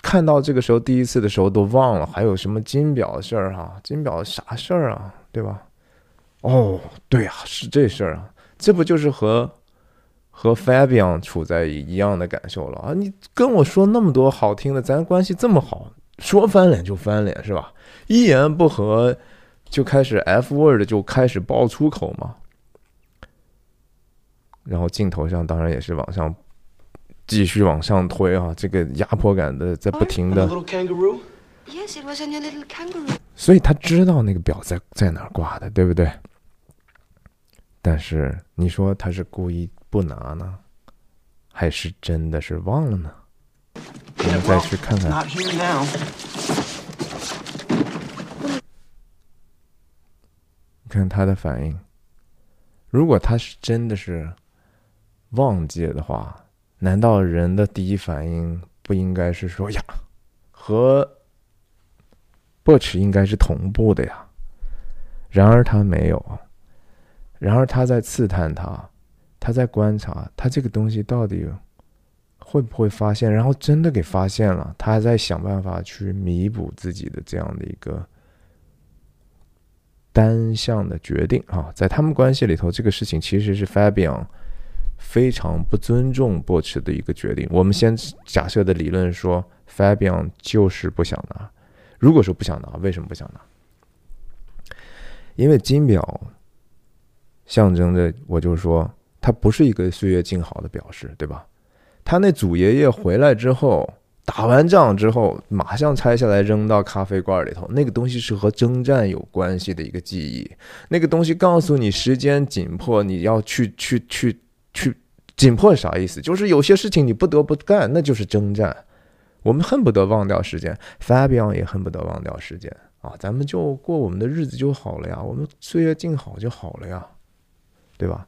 看到这个时候第一次的时候都忘了还有什么金表的事儿哈，金表啥事儿啊，对吧？哦，对啊，是这事儿啊，这不就是和和 Fabian 处在一样的感受了啊？你跟我说那么多好听的，咱关系这么好，说翻脸就翻脸是吧？一言不合就开始 F word 就开始爆粗口嘛。然后镜头上当然也是往上继续往上推啊，这个压迫感的在不停的，little kangaroo? Yes, it was on your little kangaroo. 所以他知道那个表在在哪儿挂的，对不对？但是你说他是故意不拿呢，还是真的是忘了呢？我们再去看看看他的反应。如果他是真的是忘记了的话，难道人的第一反应不应该是说呀，和 Butch 应该是同步的呀？然而他没有，然而他在刺探他，他在观察他这个东西到底会不会发现，然后真的给发现了，他还在想办法去弥补自己的这样的一个。单向的决定啊，在他们关系里头，这个事情其实是 Fabian 非常不尊重波池的一个决定。我们先假设的理论说，Fabian 就是不想拿。如果说不想拿，为什么不想拿？因为金表象征着，我就说它不是一个岁月静好的表示，对吧？他那祖爷爷回来之后。打完仗之后，马上拆下来扔到咖啡罐里头。那个东西是和征战有关系的一个记忆。那个东西告诉你时间紧迫，你要去去去去。紧迫啥意思？就是有些事情你不得不干，那就是征战。我们恨不得忘掉时间，Fabian 也恨不得忘掉时间啊！咱们就过我们的日子就好了呀，我们岁月静好就好了呀，对吧？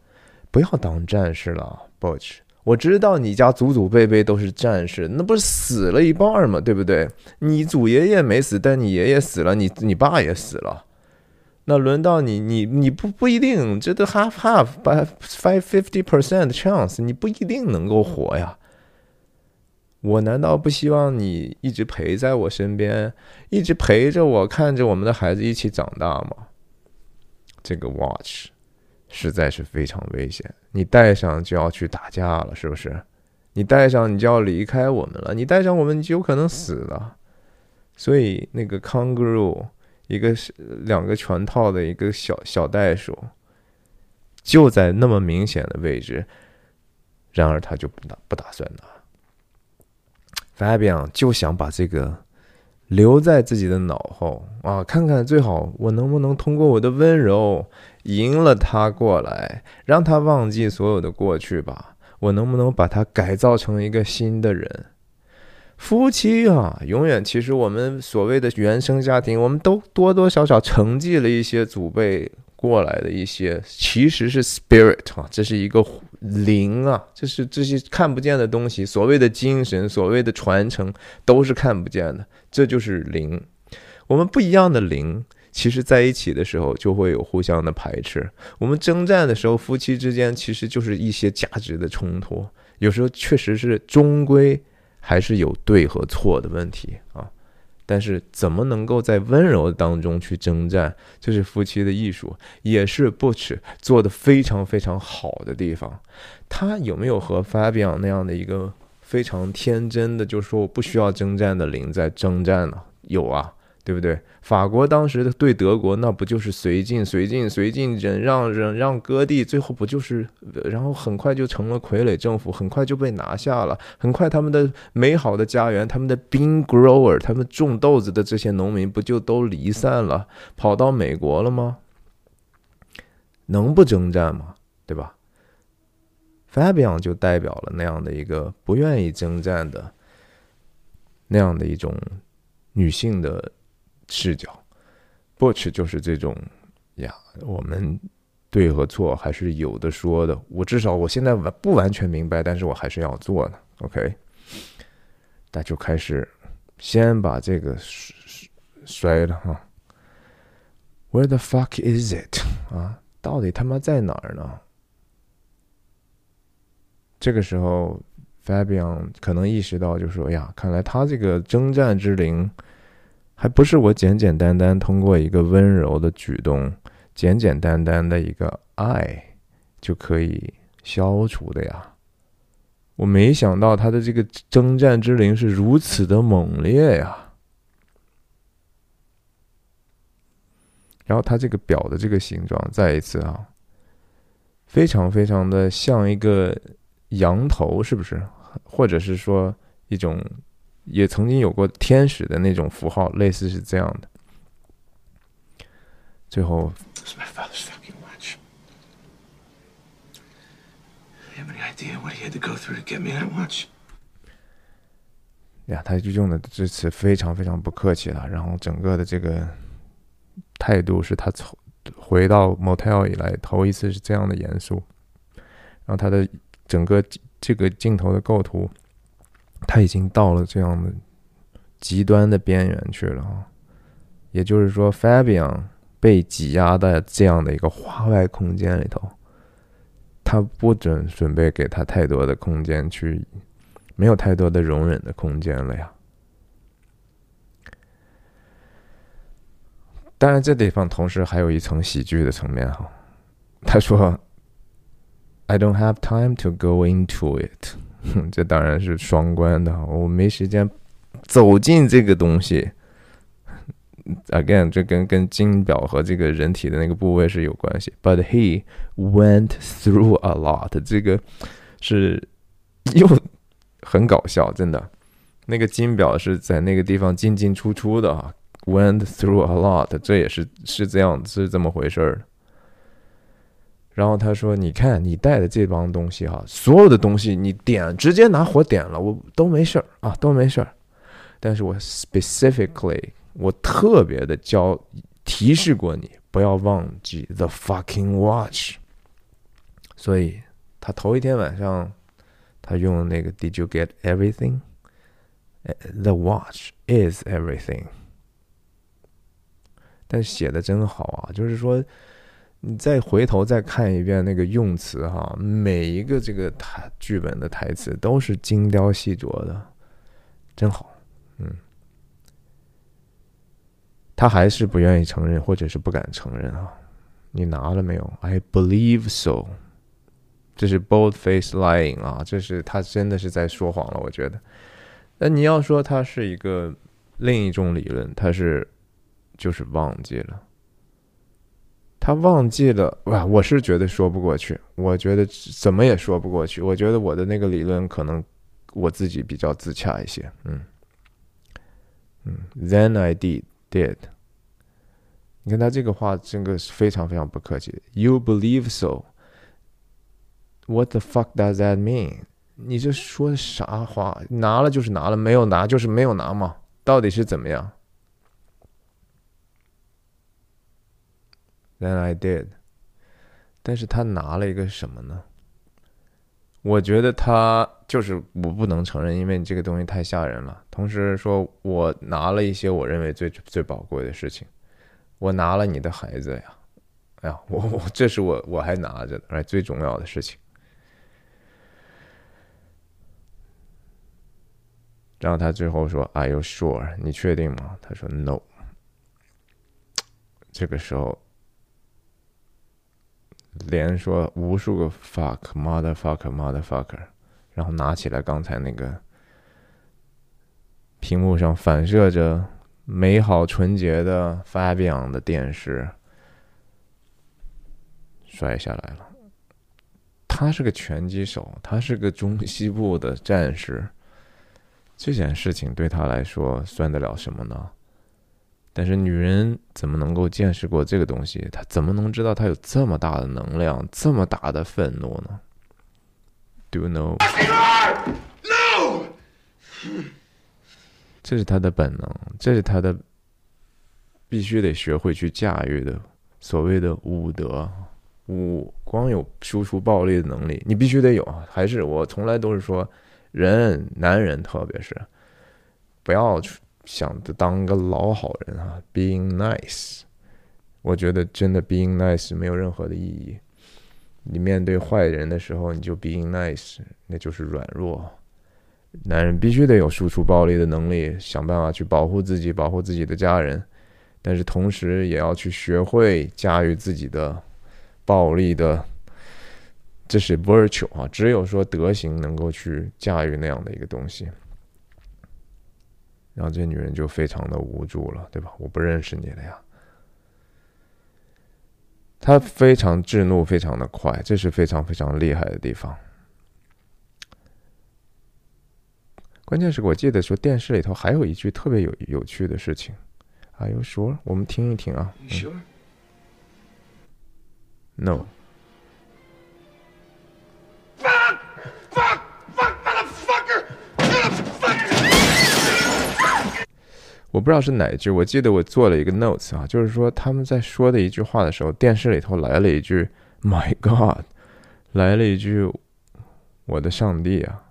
不要当战士了，Butch。我知道你家祖祖辈辈都是战士，那不是死了一半吗？对不对？你祖爷爷没死，但你爷爷死了，你你爸也死了，那轮到你，你你不不一定，这都 half half by five fifty percent chance，你不一定能够活呀。我难道不希望你一直陪在我身边，一直陪着我，看着我们的孩子一起长大吗？这个 watch。实在是非常危险，你戴上就要去打架了，是不是？你戴上你就要离开我们了，你戴上我们就有可能死了。所以那个 kangaroo 一个是两个全套的一个小小袋鼠，就在那么明显的位置，然而他就不打不打算拿。Fabian 就想把这个留在自己的脑后啊，看看最好我能不能通过我的温柔。赢了他过来，让他忘记所有的过去吧。我能不能把他改造成一个新的人？夫妻啊，永远其实我们所谓的原生家庭，我们都多多少少承继了一些祖辈过来的一些，其实是 spirit 啊，这是一个灵啊，这是这些看不见的东西，所谓的精神，所谓的传承，都是看不见的，这就是灵。我们不一样的灵，其实在一起的时候就会有互相的排斥。我们征战的时候，夫妻之间其实就是一些价值的冲突，有时候确实是终归。还是有对和错的问题啊，但是怎么能够在温柔当中去征战，这是夫妻的艺术，也是 Butch 做的非常非常好的地方。他有没有和 Fabian 那样的一个非常天真的，就说我不需要征战的灵在征战呢？有啊。对不对？法国当时的对德国，那不就是绥靖、绥靖、绥靖，忍让、忍让割地，最后不就是，然后很快就成了傀儡政府，很快就被拿下了。很快，他们的美好的家园，他们的 bean grower，他们种豆子的这些农民，不就都离散了，跑到美国了吗？能不征战吗？对吧？Fabian 就代表了那样的一个不愿意征战的那样的一种女性的。视角，Butch 就是这种呀，我们对和错还是有的说的。我至少我现在完不完全明白，但是我还是要做的。OK，那就开始先把这个摔了哈。Where the fuck is it？啊，到底他妈在哪儿呢？这个时候，Fabian 可能意识到，就说呀，看来他这个征战之灵。还不是我简简单单通过一个温柔的举动，简简单单的一个爱就可以消除的呀！我没想到他的这个征战之灵是如此的猛烈呀！然后他这个表的这个形状，再一次啊，非常非常的像一个羊头，是不是？或者是说一种。也曾经有过天使的那种符号，类似是这样的。最后，呀，他就用的这词非常非常不客气了。然后整个的这个态度是他从回到 motel 以来头一次是这样的严肃。然后他的整个这个镜头的构图。他已经到了这样的极端的边缘去了啊，也就是说，Fabian 被挤压在这样的一个花外空间里头，他不准准备给他太多的空间去，没有太多的容忍的空间了呀。当然，这地方同时还有一层喜剧的层面哈。他说：“I don't have time to go into it。”哼 这当然是双关的，我没时间走进这个东西。Again，这跟跟金表和这个人体的那个部位是有关系。But he went through a lot，这个是又很搞笑，真的。那个金表是在那个地方进进出出的啊，went through a lot，这也是是这样，是这么回事儿。然后他说：“你看，你带的这帮东西哈，所有的东西你点直接拿火点了，我都没事儿啊，都没事儿。但是我 specifically 我特别的教提示过你，不要忘记 the fucking watch。所以他头一天晚上他用那个 Did you get everything? The watch is everything。但写的真好啊，就是说。”你再回头再看一遍那个用词哈，每一个这个台剧本的台词都是精雕细琢的，真好。嗯，他还是不愿意承认，或者是不敢承认啊。你拿了没有？I believe so。这是 bold face lying 啊，这是他真的是在说谎了。我觉得，那你要说他是一个另一种理论，他是就是忘记了。他忘记了哇！我是觉得说不过去，我觉得怎么也说不过去。我觉得我的那个理论可能我自己比较自洽一些。嗯嗯，Then I did did。你看他这个话，这个是非常非常不客气。You believe so? What the fuck does that mean? 你这说的啥话？拿了就是拿了，没有拿就是没有拿嘛，到底是怎么样？Then I did，但是他拿了一个什么呢？我觉得他就是我不能承认，因为你这个东西太吓人了。同时说，我拿了一些我认为最最宝贵的事情，我拿了你的孩子呀，哎呀，我我这是我我还拿着的，哎，最重要的事情。然后他最后说：“Are you sure？你确定吗？”他说：“No。”这个时候，连说无数个 fuck motherfucker motherfucker，然后拿起来刚才那个屏幕上反射着美好纯洁的 Fabian 的电视摔下来了。他是个拳击手，他是个中西部的战士。这件事情对他来说算得了什么呢？但是女人怎么能够见识过这个东西？她怎么能知道他有这么大的能量，这么大的愤怒呢？Do you know？这是他的本能，这是他的必须得学会去驾驭的所谓的武德。武光有输出暴力的能力，你必须得有。还是我从来都是说。人，男人特别是，不要想着当个老好人啊，being nice，我觉得真的 being nice 没有任何的意义。你面对坏人的时候，你就 being nice，那就是软弱。男人必须得有输出暴力的能力，想办法去保护自己，保护自己的家人，但是同时也要去学会驾驭自己的暴力的。这是 virtue 啊，只有说德行能够去驾驭那样的一个东西，然后这女人就非常的无助了，对吧？我不认识你了呀。他非常制怒，非常的快，这是非常非常厉害的地方。关键是我记得说电视里头还有一句特别有有趣的事情，啊，有说我们听一听啊。No。我不知道是哪一句，我记得我做了一个 notes 啊，就是说他们在说的一句话的时候，电视里头来了一句 “My God”，来了一句“我的上帝啊”，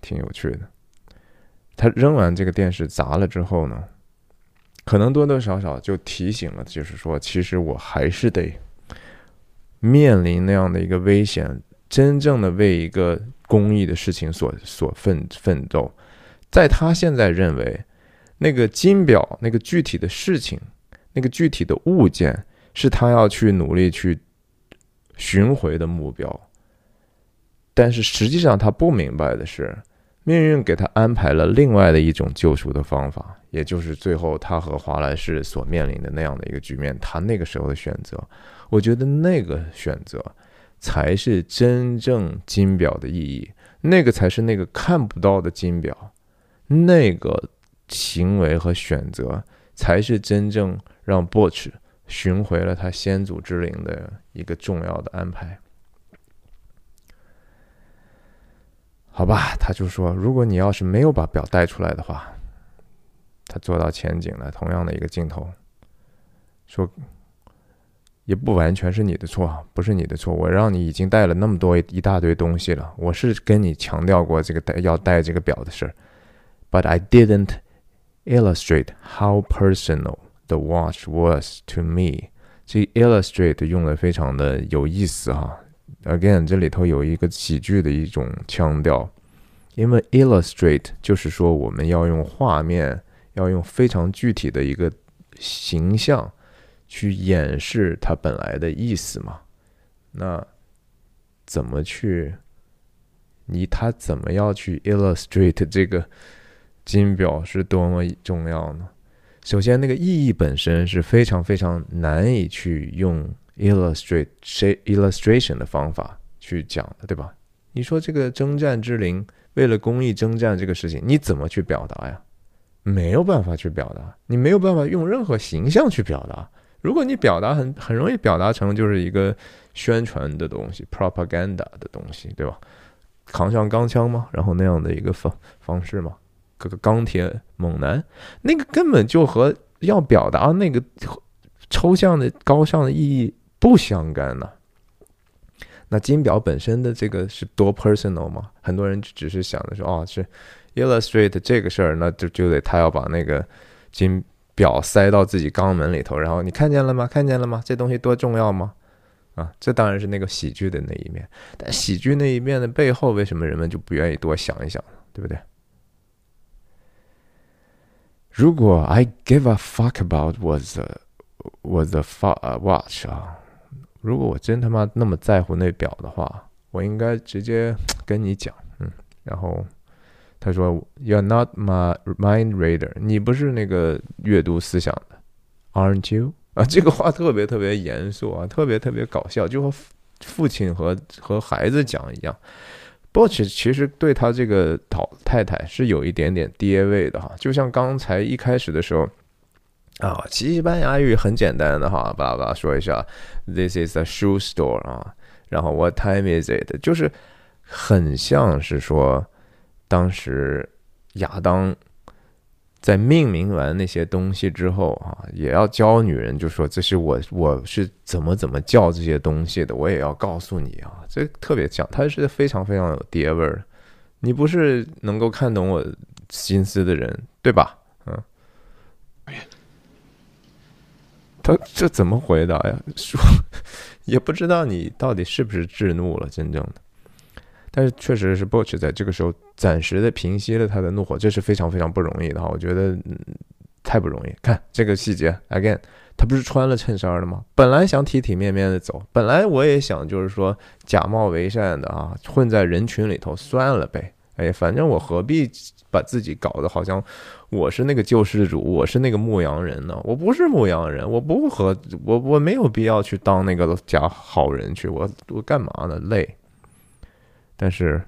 挺有趣的。他扔完这个电视砸了之后呢，可能多多少少就提醒了，就是说，其实我还是得面临那样的一个危险，真正的为一个公益的事情所所奋奋斗。在他现在认为。那个金表，那个具体的事情，那个具体的物件，是他要去努力去寻回的目标。但是实际上，他不明白的是，命运给他安排了另外的一种救赎的方法，也就是最后他和华莱士所面临的那样的一个局面。他那个时候的选择，我觉得那个选择才是真正金表的意义，那个才是那个看不到的金表，那个。行为和选择才是真正让 Butch 寻回了他先祖之灵的一个重要的安排。好吧，他就说，如果你要是没有把表带出来的话，他做到前景了，同样的一个镜头，说也不完全是你的错，不是你的错，我让你已经带了那么多一大堆东西了，我是跟你强调过这个带要带这个表的事儿，But I didn't。Illustrate how personal the watch was to me。这 illustrate 用的非常的有意思哈。Again，这里头有一个喜剧的一种腔调，因为 illustrate 就是说我们要用画面，要用非常具体的一个形象去掩饰它本来的意思嘛。那怎么去？你他怎么要去 illustrate 这个？金表是多么重要呢？首先，那个意义本身是非常非常难以去用 illustrate illustration 的方法去讲的，对吧？你说这个征战之灵为了公益征战这个事情，你怎么去表达呀？没有办法去表达，你没有办法用任何形象去表达。如果你表达很很容易表达成就是一个宣传的东西，propaganda 的东西，对吧？扛上钢枪吗？然后那样的一个方方式吗？这个钢铁猛男，那个根本就和要表达那个抽象的高尚的意义不相干呢。那金表本身的这个是多 personal 吗？很多人只是想着说，哦，是 illustrate 这个事儿，那就就得他要把那个金表塞到自己肛门里头，然后你看见了吗？看见了吗？这东西多重要吗？啊，这当然是那个喜剧的那一面，但喜剧那一面的背后，为什么人们就不愿意多想一想呢？对不对？如果 I give a fuck about was was a watch 啊，如果我真他妈那么在乎那表的话，我应该直接 跟你讲，嗯，然后他说 You're not my mind reader，你不是那个阅读思想的，Aren't you？啊，这个话特别特别严肃啊，特别特别搞笑，就和父亲和和孩子讲一样。不过其实对他这个老太太是有一点点爹味的哈，就像刚才一开始的时候啊，西班牙语很简单的哈，巴拉巴拉说一下，This is a shoe store 啊，然后 What time is it？就是很像是说当时亚当。在命名完那些东西之后啊，也要教女人，就说这是我我是怎么怎么叫这些东西的，我也要告诉你啊，这特别像，他是非常非常有爹味儿。你不是能够看懂我心思的人，对吧？嗯。他这怎么回答呀？说也不知道你到底是不是制怒了，真正的。但是确实是 b o c h 在这个时候暂时的平息了他的怒火，这是非常非常不容易的哈，我觉得嗯太不容易。看这个细节，again，他不是穿了衬衫了吗？本来想体体面面的走，本来我也想就是说假冒为善的啊，混在人群里头算了呗。哎，反正我何必把自己搞得好像我是那个救世主，我是那个牧羊人呢？我不是牧羊人，我不和我我没有必要去当那个假好人去，我我干嘛呢？累。但是，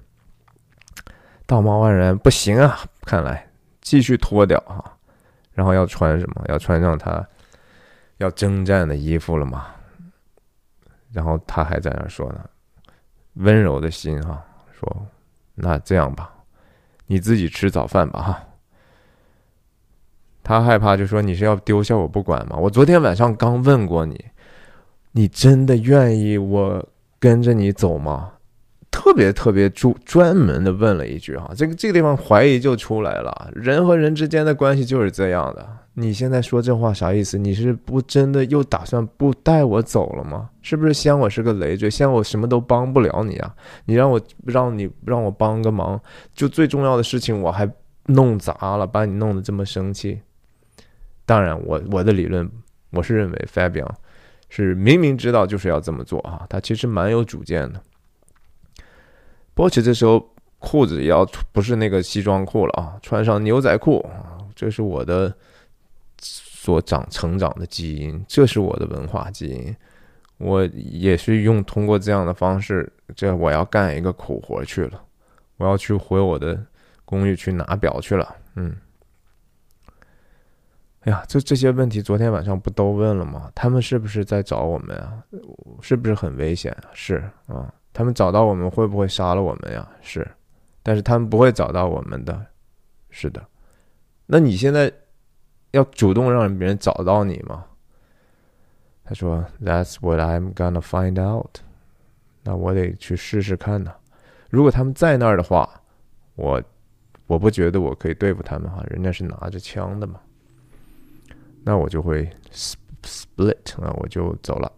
道貌岸然不行啊！看来继续脱掉啊，然后要穿什么？要穿上他要征战的衣服了吗？然后他还在那说呢，温柔的心哈，说那这样吧，你自己吃早饭吧哈。他害怕就说你是要丢下我不管吗？我昨天晚上刚问过你，你真的愿意我跟着你走吗？特别特别专专门的问了一句哈，这个这个地方怀疑就出来了，人和人之间的关系就是这样的。你现在说这话啥意思？你是不真的又打算不带我走了吗？是不是嫌我是个累赘，嫌我什么都帮不了你啊？你让我让你让我帮个忙，就最重要的事情我还弄砸了，把你弄得这么生气。当然，我我的理论我是认为 Fabian 是明明知道就是要这么做哈，他其实蛮有主见的。波奇这时候裤子要不是那个西装裤了啊，穿上牛仔裤啊，这是我的所长成长的基因，这是我的文化基因。我也是用通过这样的方式，这我要干一个苦活去了，我要去回我的公寓去拿表去了。嗯，哎呀，这这些问题昨天晚上不都问了吗？他们是不是在找我们啊？是不是很危险啊？是啊。他们找到我们会不会杀了我们呀？是，但是他们不会找到我们的，是的。那你现在要主动让别人找到你吗？他说：“That's what I'm gonna find out。”那我得去试试看呢。如果他们在那儿的话，我我不觉得我可以对付他们哈，人家是拿着枪的嘛。那我就会 split 啊，我就走了。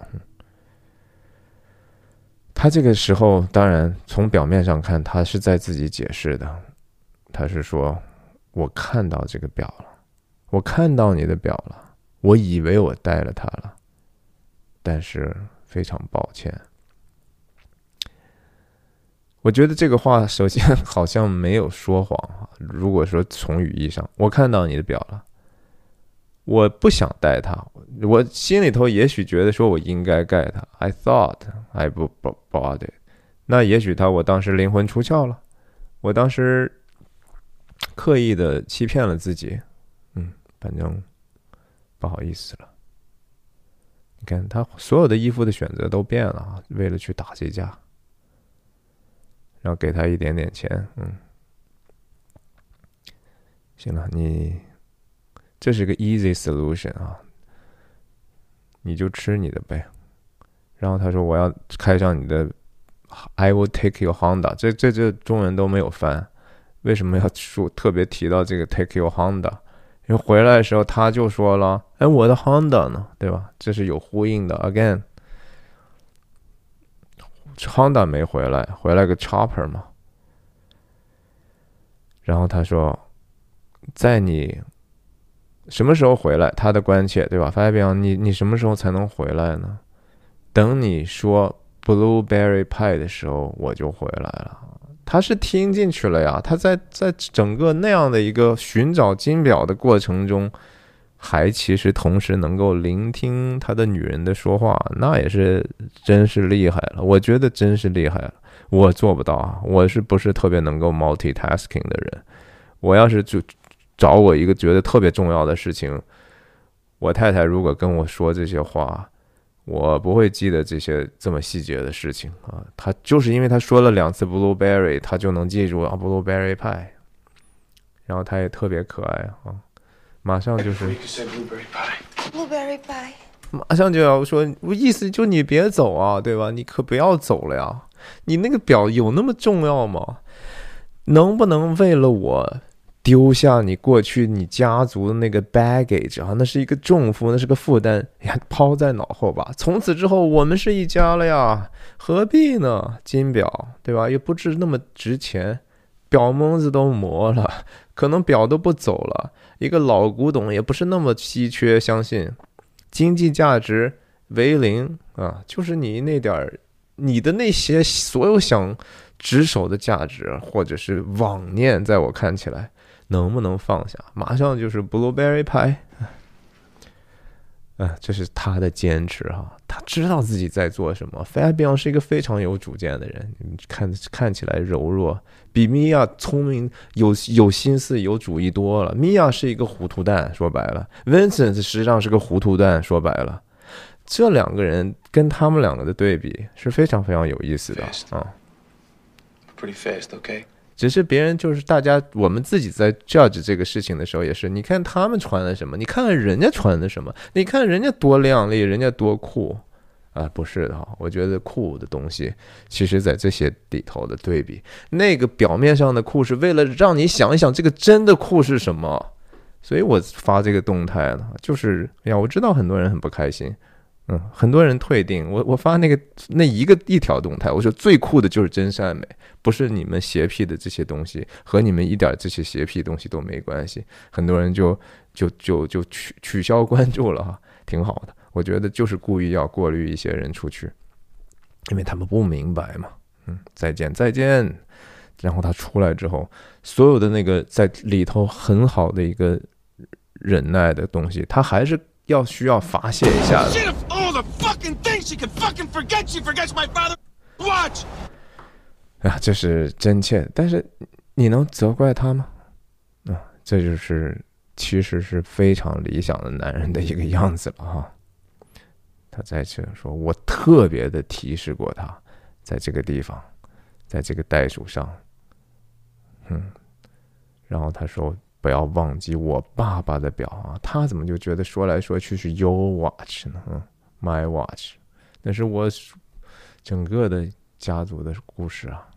他这个时候，当然从表面上看，他是在自己解释的。他是说：“我看到这个表了，我看到你的表了，我以为我带了它了，但是非常抱歉。”我觉得这个话首先好像没有说谎啊。如果说从语义上，我看到你的表了。我不想带他，我心里头也许觉得说我应该盖他。I thought I 不不 bought it。那也许他我当时灵魂出窍了，我当时刻意的欺骗了自己。嗯，反正不好意思了。你看他所有的衣服的选择都变了，为了去打这架。然后给他一点点钱，嗯，行了，你这是个 easy solution 啊，你就吃你的呗。然后他说我要开上你的，I will take your Honda，这这这中文都没有翻，为什么要说特别提到这个 take your Honda？因为回来的时候他就说了，哎，我的 Honda 呢，对吧？这是有呼应的。Again，Honda 没回来，回来个 Chopper 嘛。然后他说，在你什么时候回来？他的关切，对吧？Fabian，你你什么时候才能回来呢？等你说 Blueberry Pie 的时候，我就回来了。他是听进去了呀，他在在整个那样的一个寻找金表的过程中，还其实同时能够聆听他的女人的说话，那也是真是厉害了。我觉得真是厉害了，我做不到啊，我是不是特别能够 multitasking 的人？我要是就找我一个觉得特别重要的事情，我太太如果跟我说这些话。我不会记得这些这么细节的事情啊，他就是因为他说了两次 blueberry，他就能记住啊 blueberry pie，然后他也特别可爱啊，马上就是 Blueberry pie。马上就要说，我意思就你别走啊，对吧？你可不要走了呀，你那个表有那么重要吗？能不能为了我？丢下你过去你家族的那个 baggage 啊，那是一个重负，那是个负担呀，抛在脑后吧。从此之后，我们是一家了呀，何必呢？金表对吧？又不值那么值钱，表蒙子都磨了，可能表都不走了。一个老古董也不是那么稀缺，相信经济价值为零啊，就是你那点儿，你的那些所有想执手的价值或者是妄念，在我看起来。能不能放下？马上就是 blueberry pie，啊，这是他的坚持哈。他知道自己在做什么。Fabian 是一个非常有主见的人，看看起来柔弱，比米娅聪明、有有心思、有主意多了。米娅是一个糊涂蛋，说白了，Vincent 实际上是个糊涂蛋，说白了。这两个人跟他们两个的对比是非常非常有意思的啊。Pretty fast, okay? 只是别人就是大家，我们自己在 judge 这个事情的时候，也是你看他们穿的什么，你看看人家穿的什么，你看人家多靓丽，人家多酷啊！不是的哈，我觉得酷的东西，其实在这些里头的对比，那个表面上的酷是为了让你想一想这个真的酷是什么，所以我发这个动态了，就是哎呀，我知道很多人很不开心。嗯，很多人退订。我我发那个那一个一条动态，我说最酷的就是真善美，不是你们邪僻的这些东西，和你们一点这些邪僻东西都没关系。很多人就就就就取取消关注了哈，挺好的。我觉得就是故意要过滤一些人出去，因为他们不明白嘛。嗯，再见再见。然后他出来之后，所有的那个在里头很好的一个忍耐的东西，他还是要需要发泄一下的。啊，这是真切，但是你能责怪他吗？啊，这就是其实是非常理想的男人的一个样子了哈。他再次说，我特别的提示过他，在这个地方，在这个袋鼠上，嗯，然后他说不要忘记我爸爸的表啊，他怎么就觉得说来说去是 Your Watch 呢？嗯。My watch，那是我整个的家族的故事啊。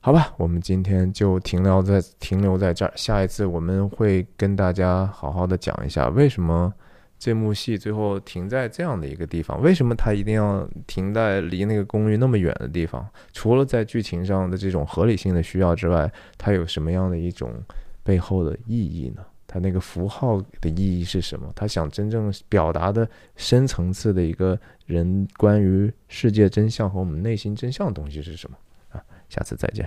好吧，我们今天就停留在停留在这儿。下一次我们会跟大家好好的讲一下，为什么这幕戏最后停在这样的一个地方？为什么他一定要停在离那个公寓那么远的地方？除了在剧情上的这种合理性的需要之外，它有什么样的一种背后的意义呢？它那个符号的意义是什么？他想真正表达的深层次的一个人关于世界真相和我们内心真相的东西是什么？啊，下次再见。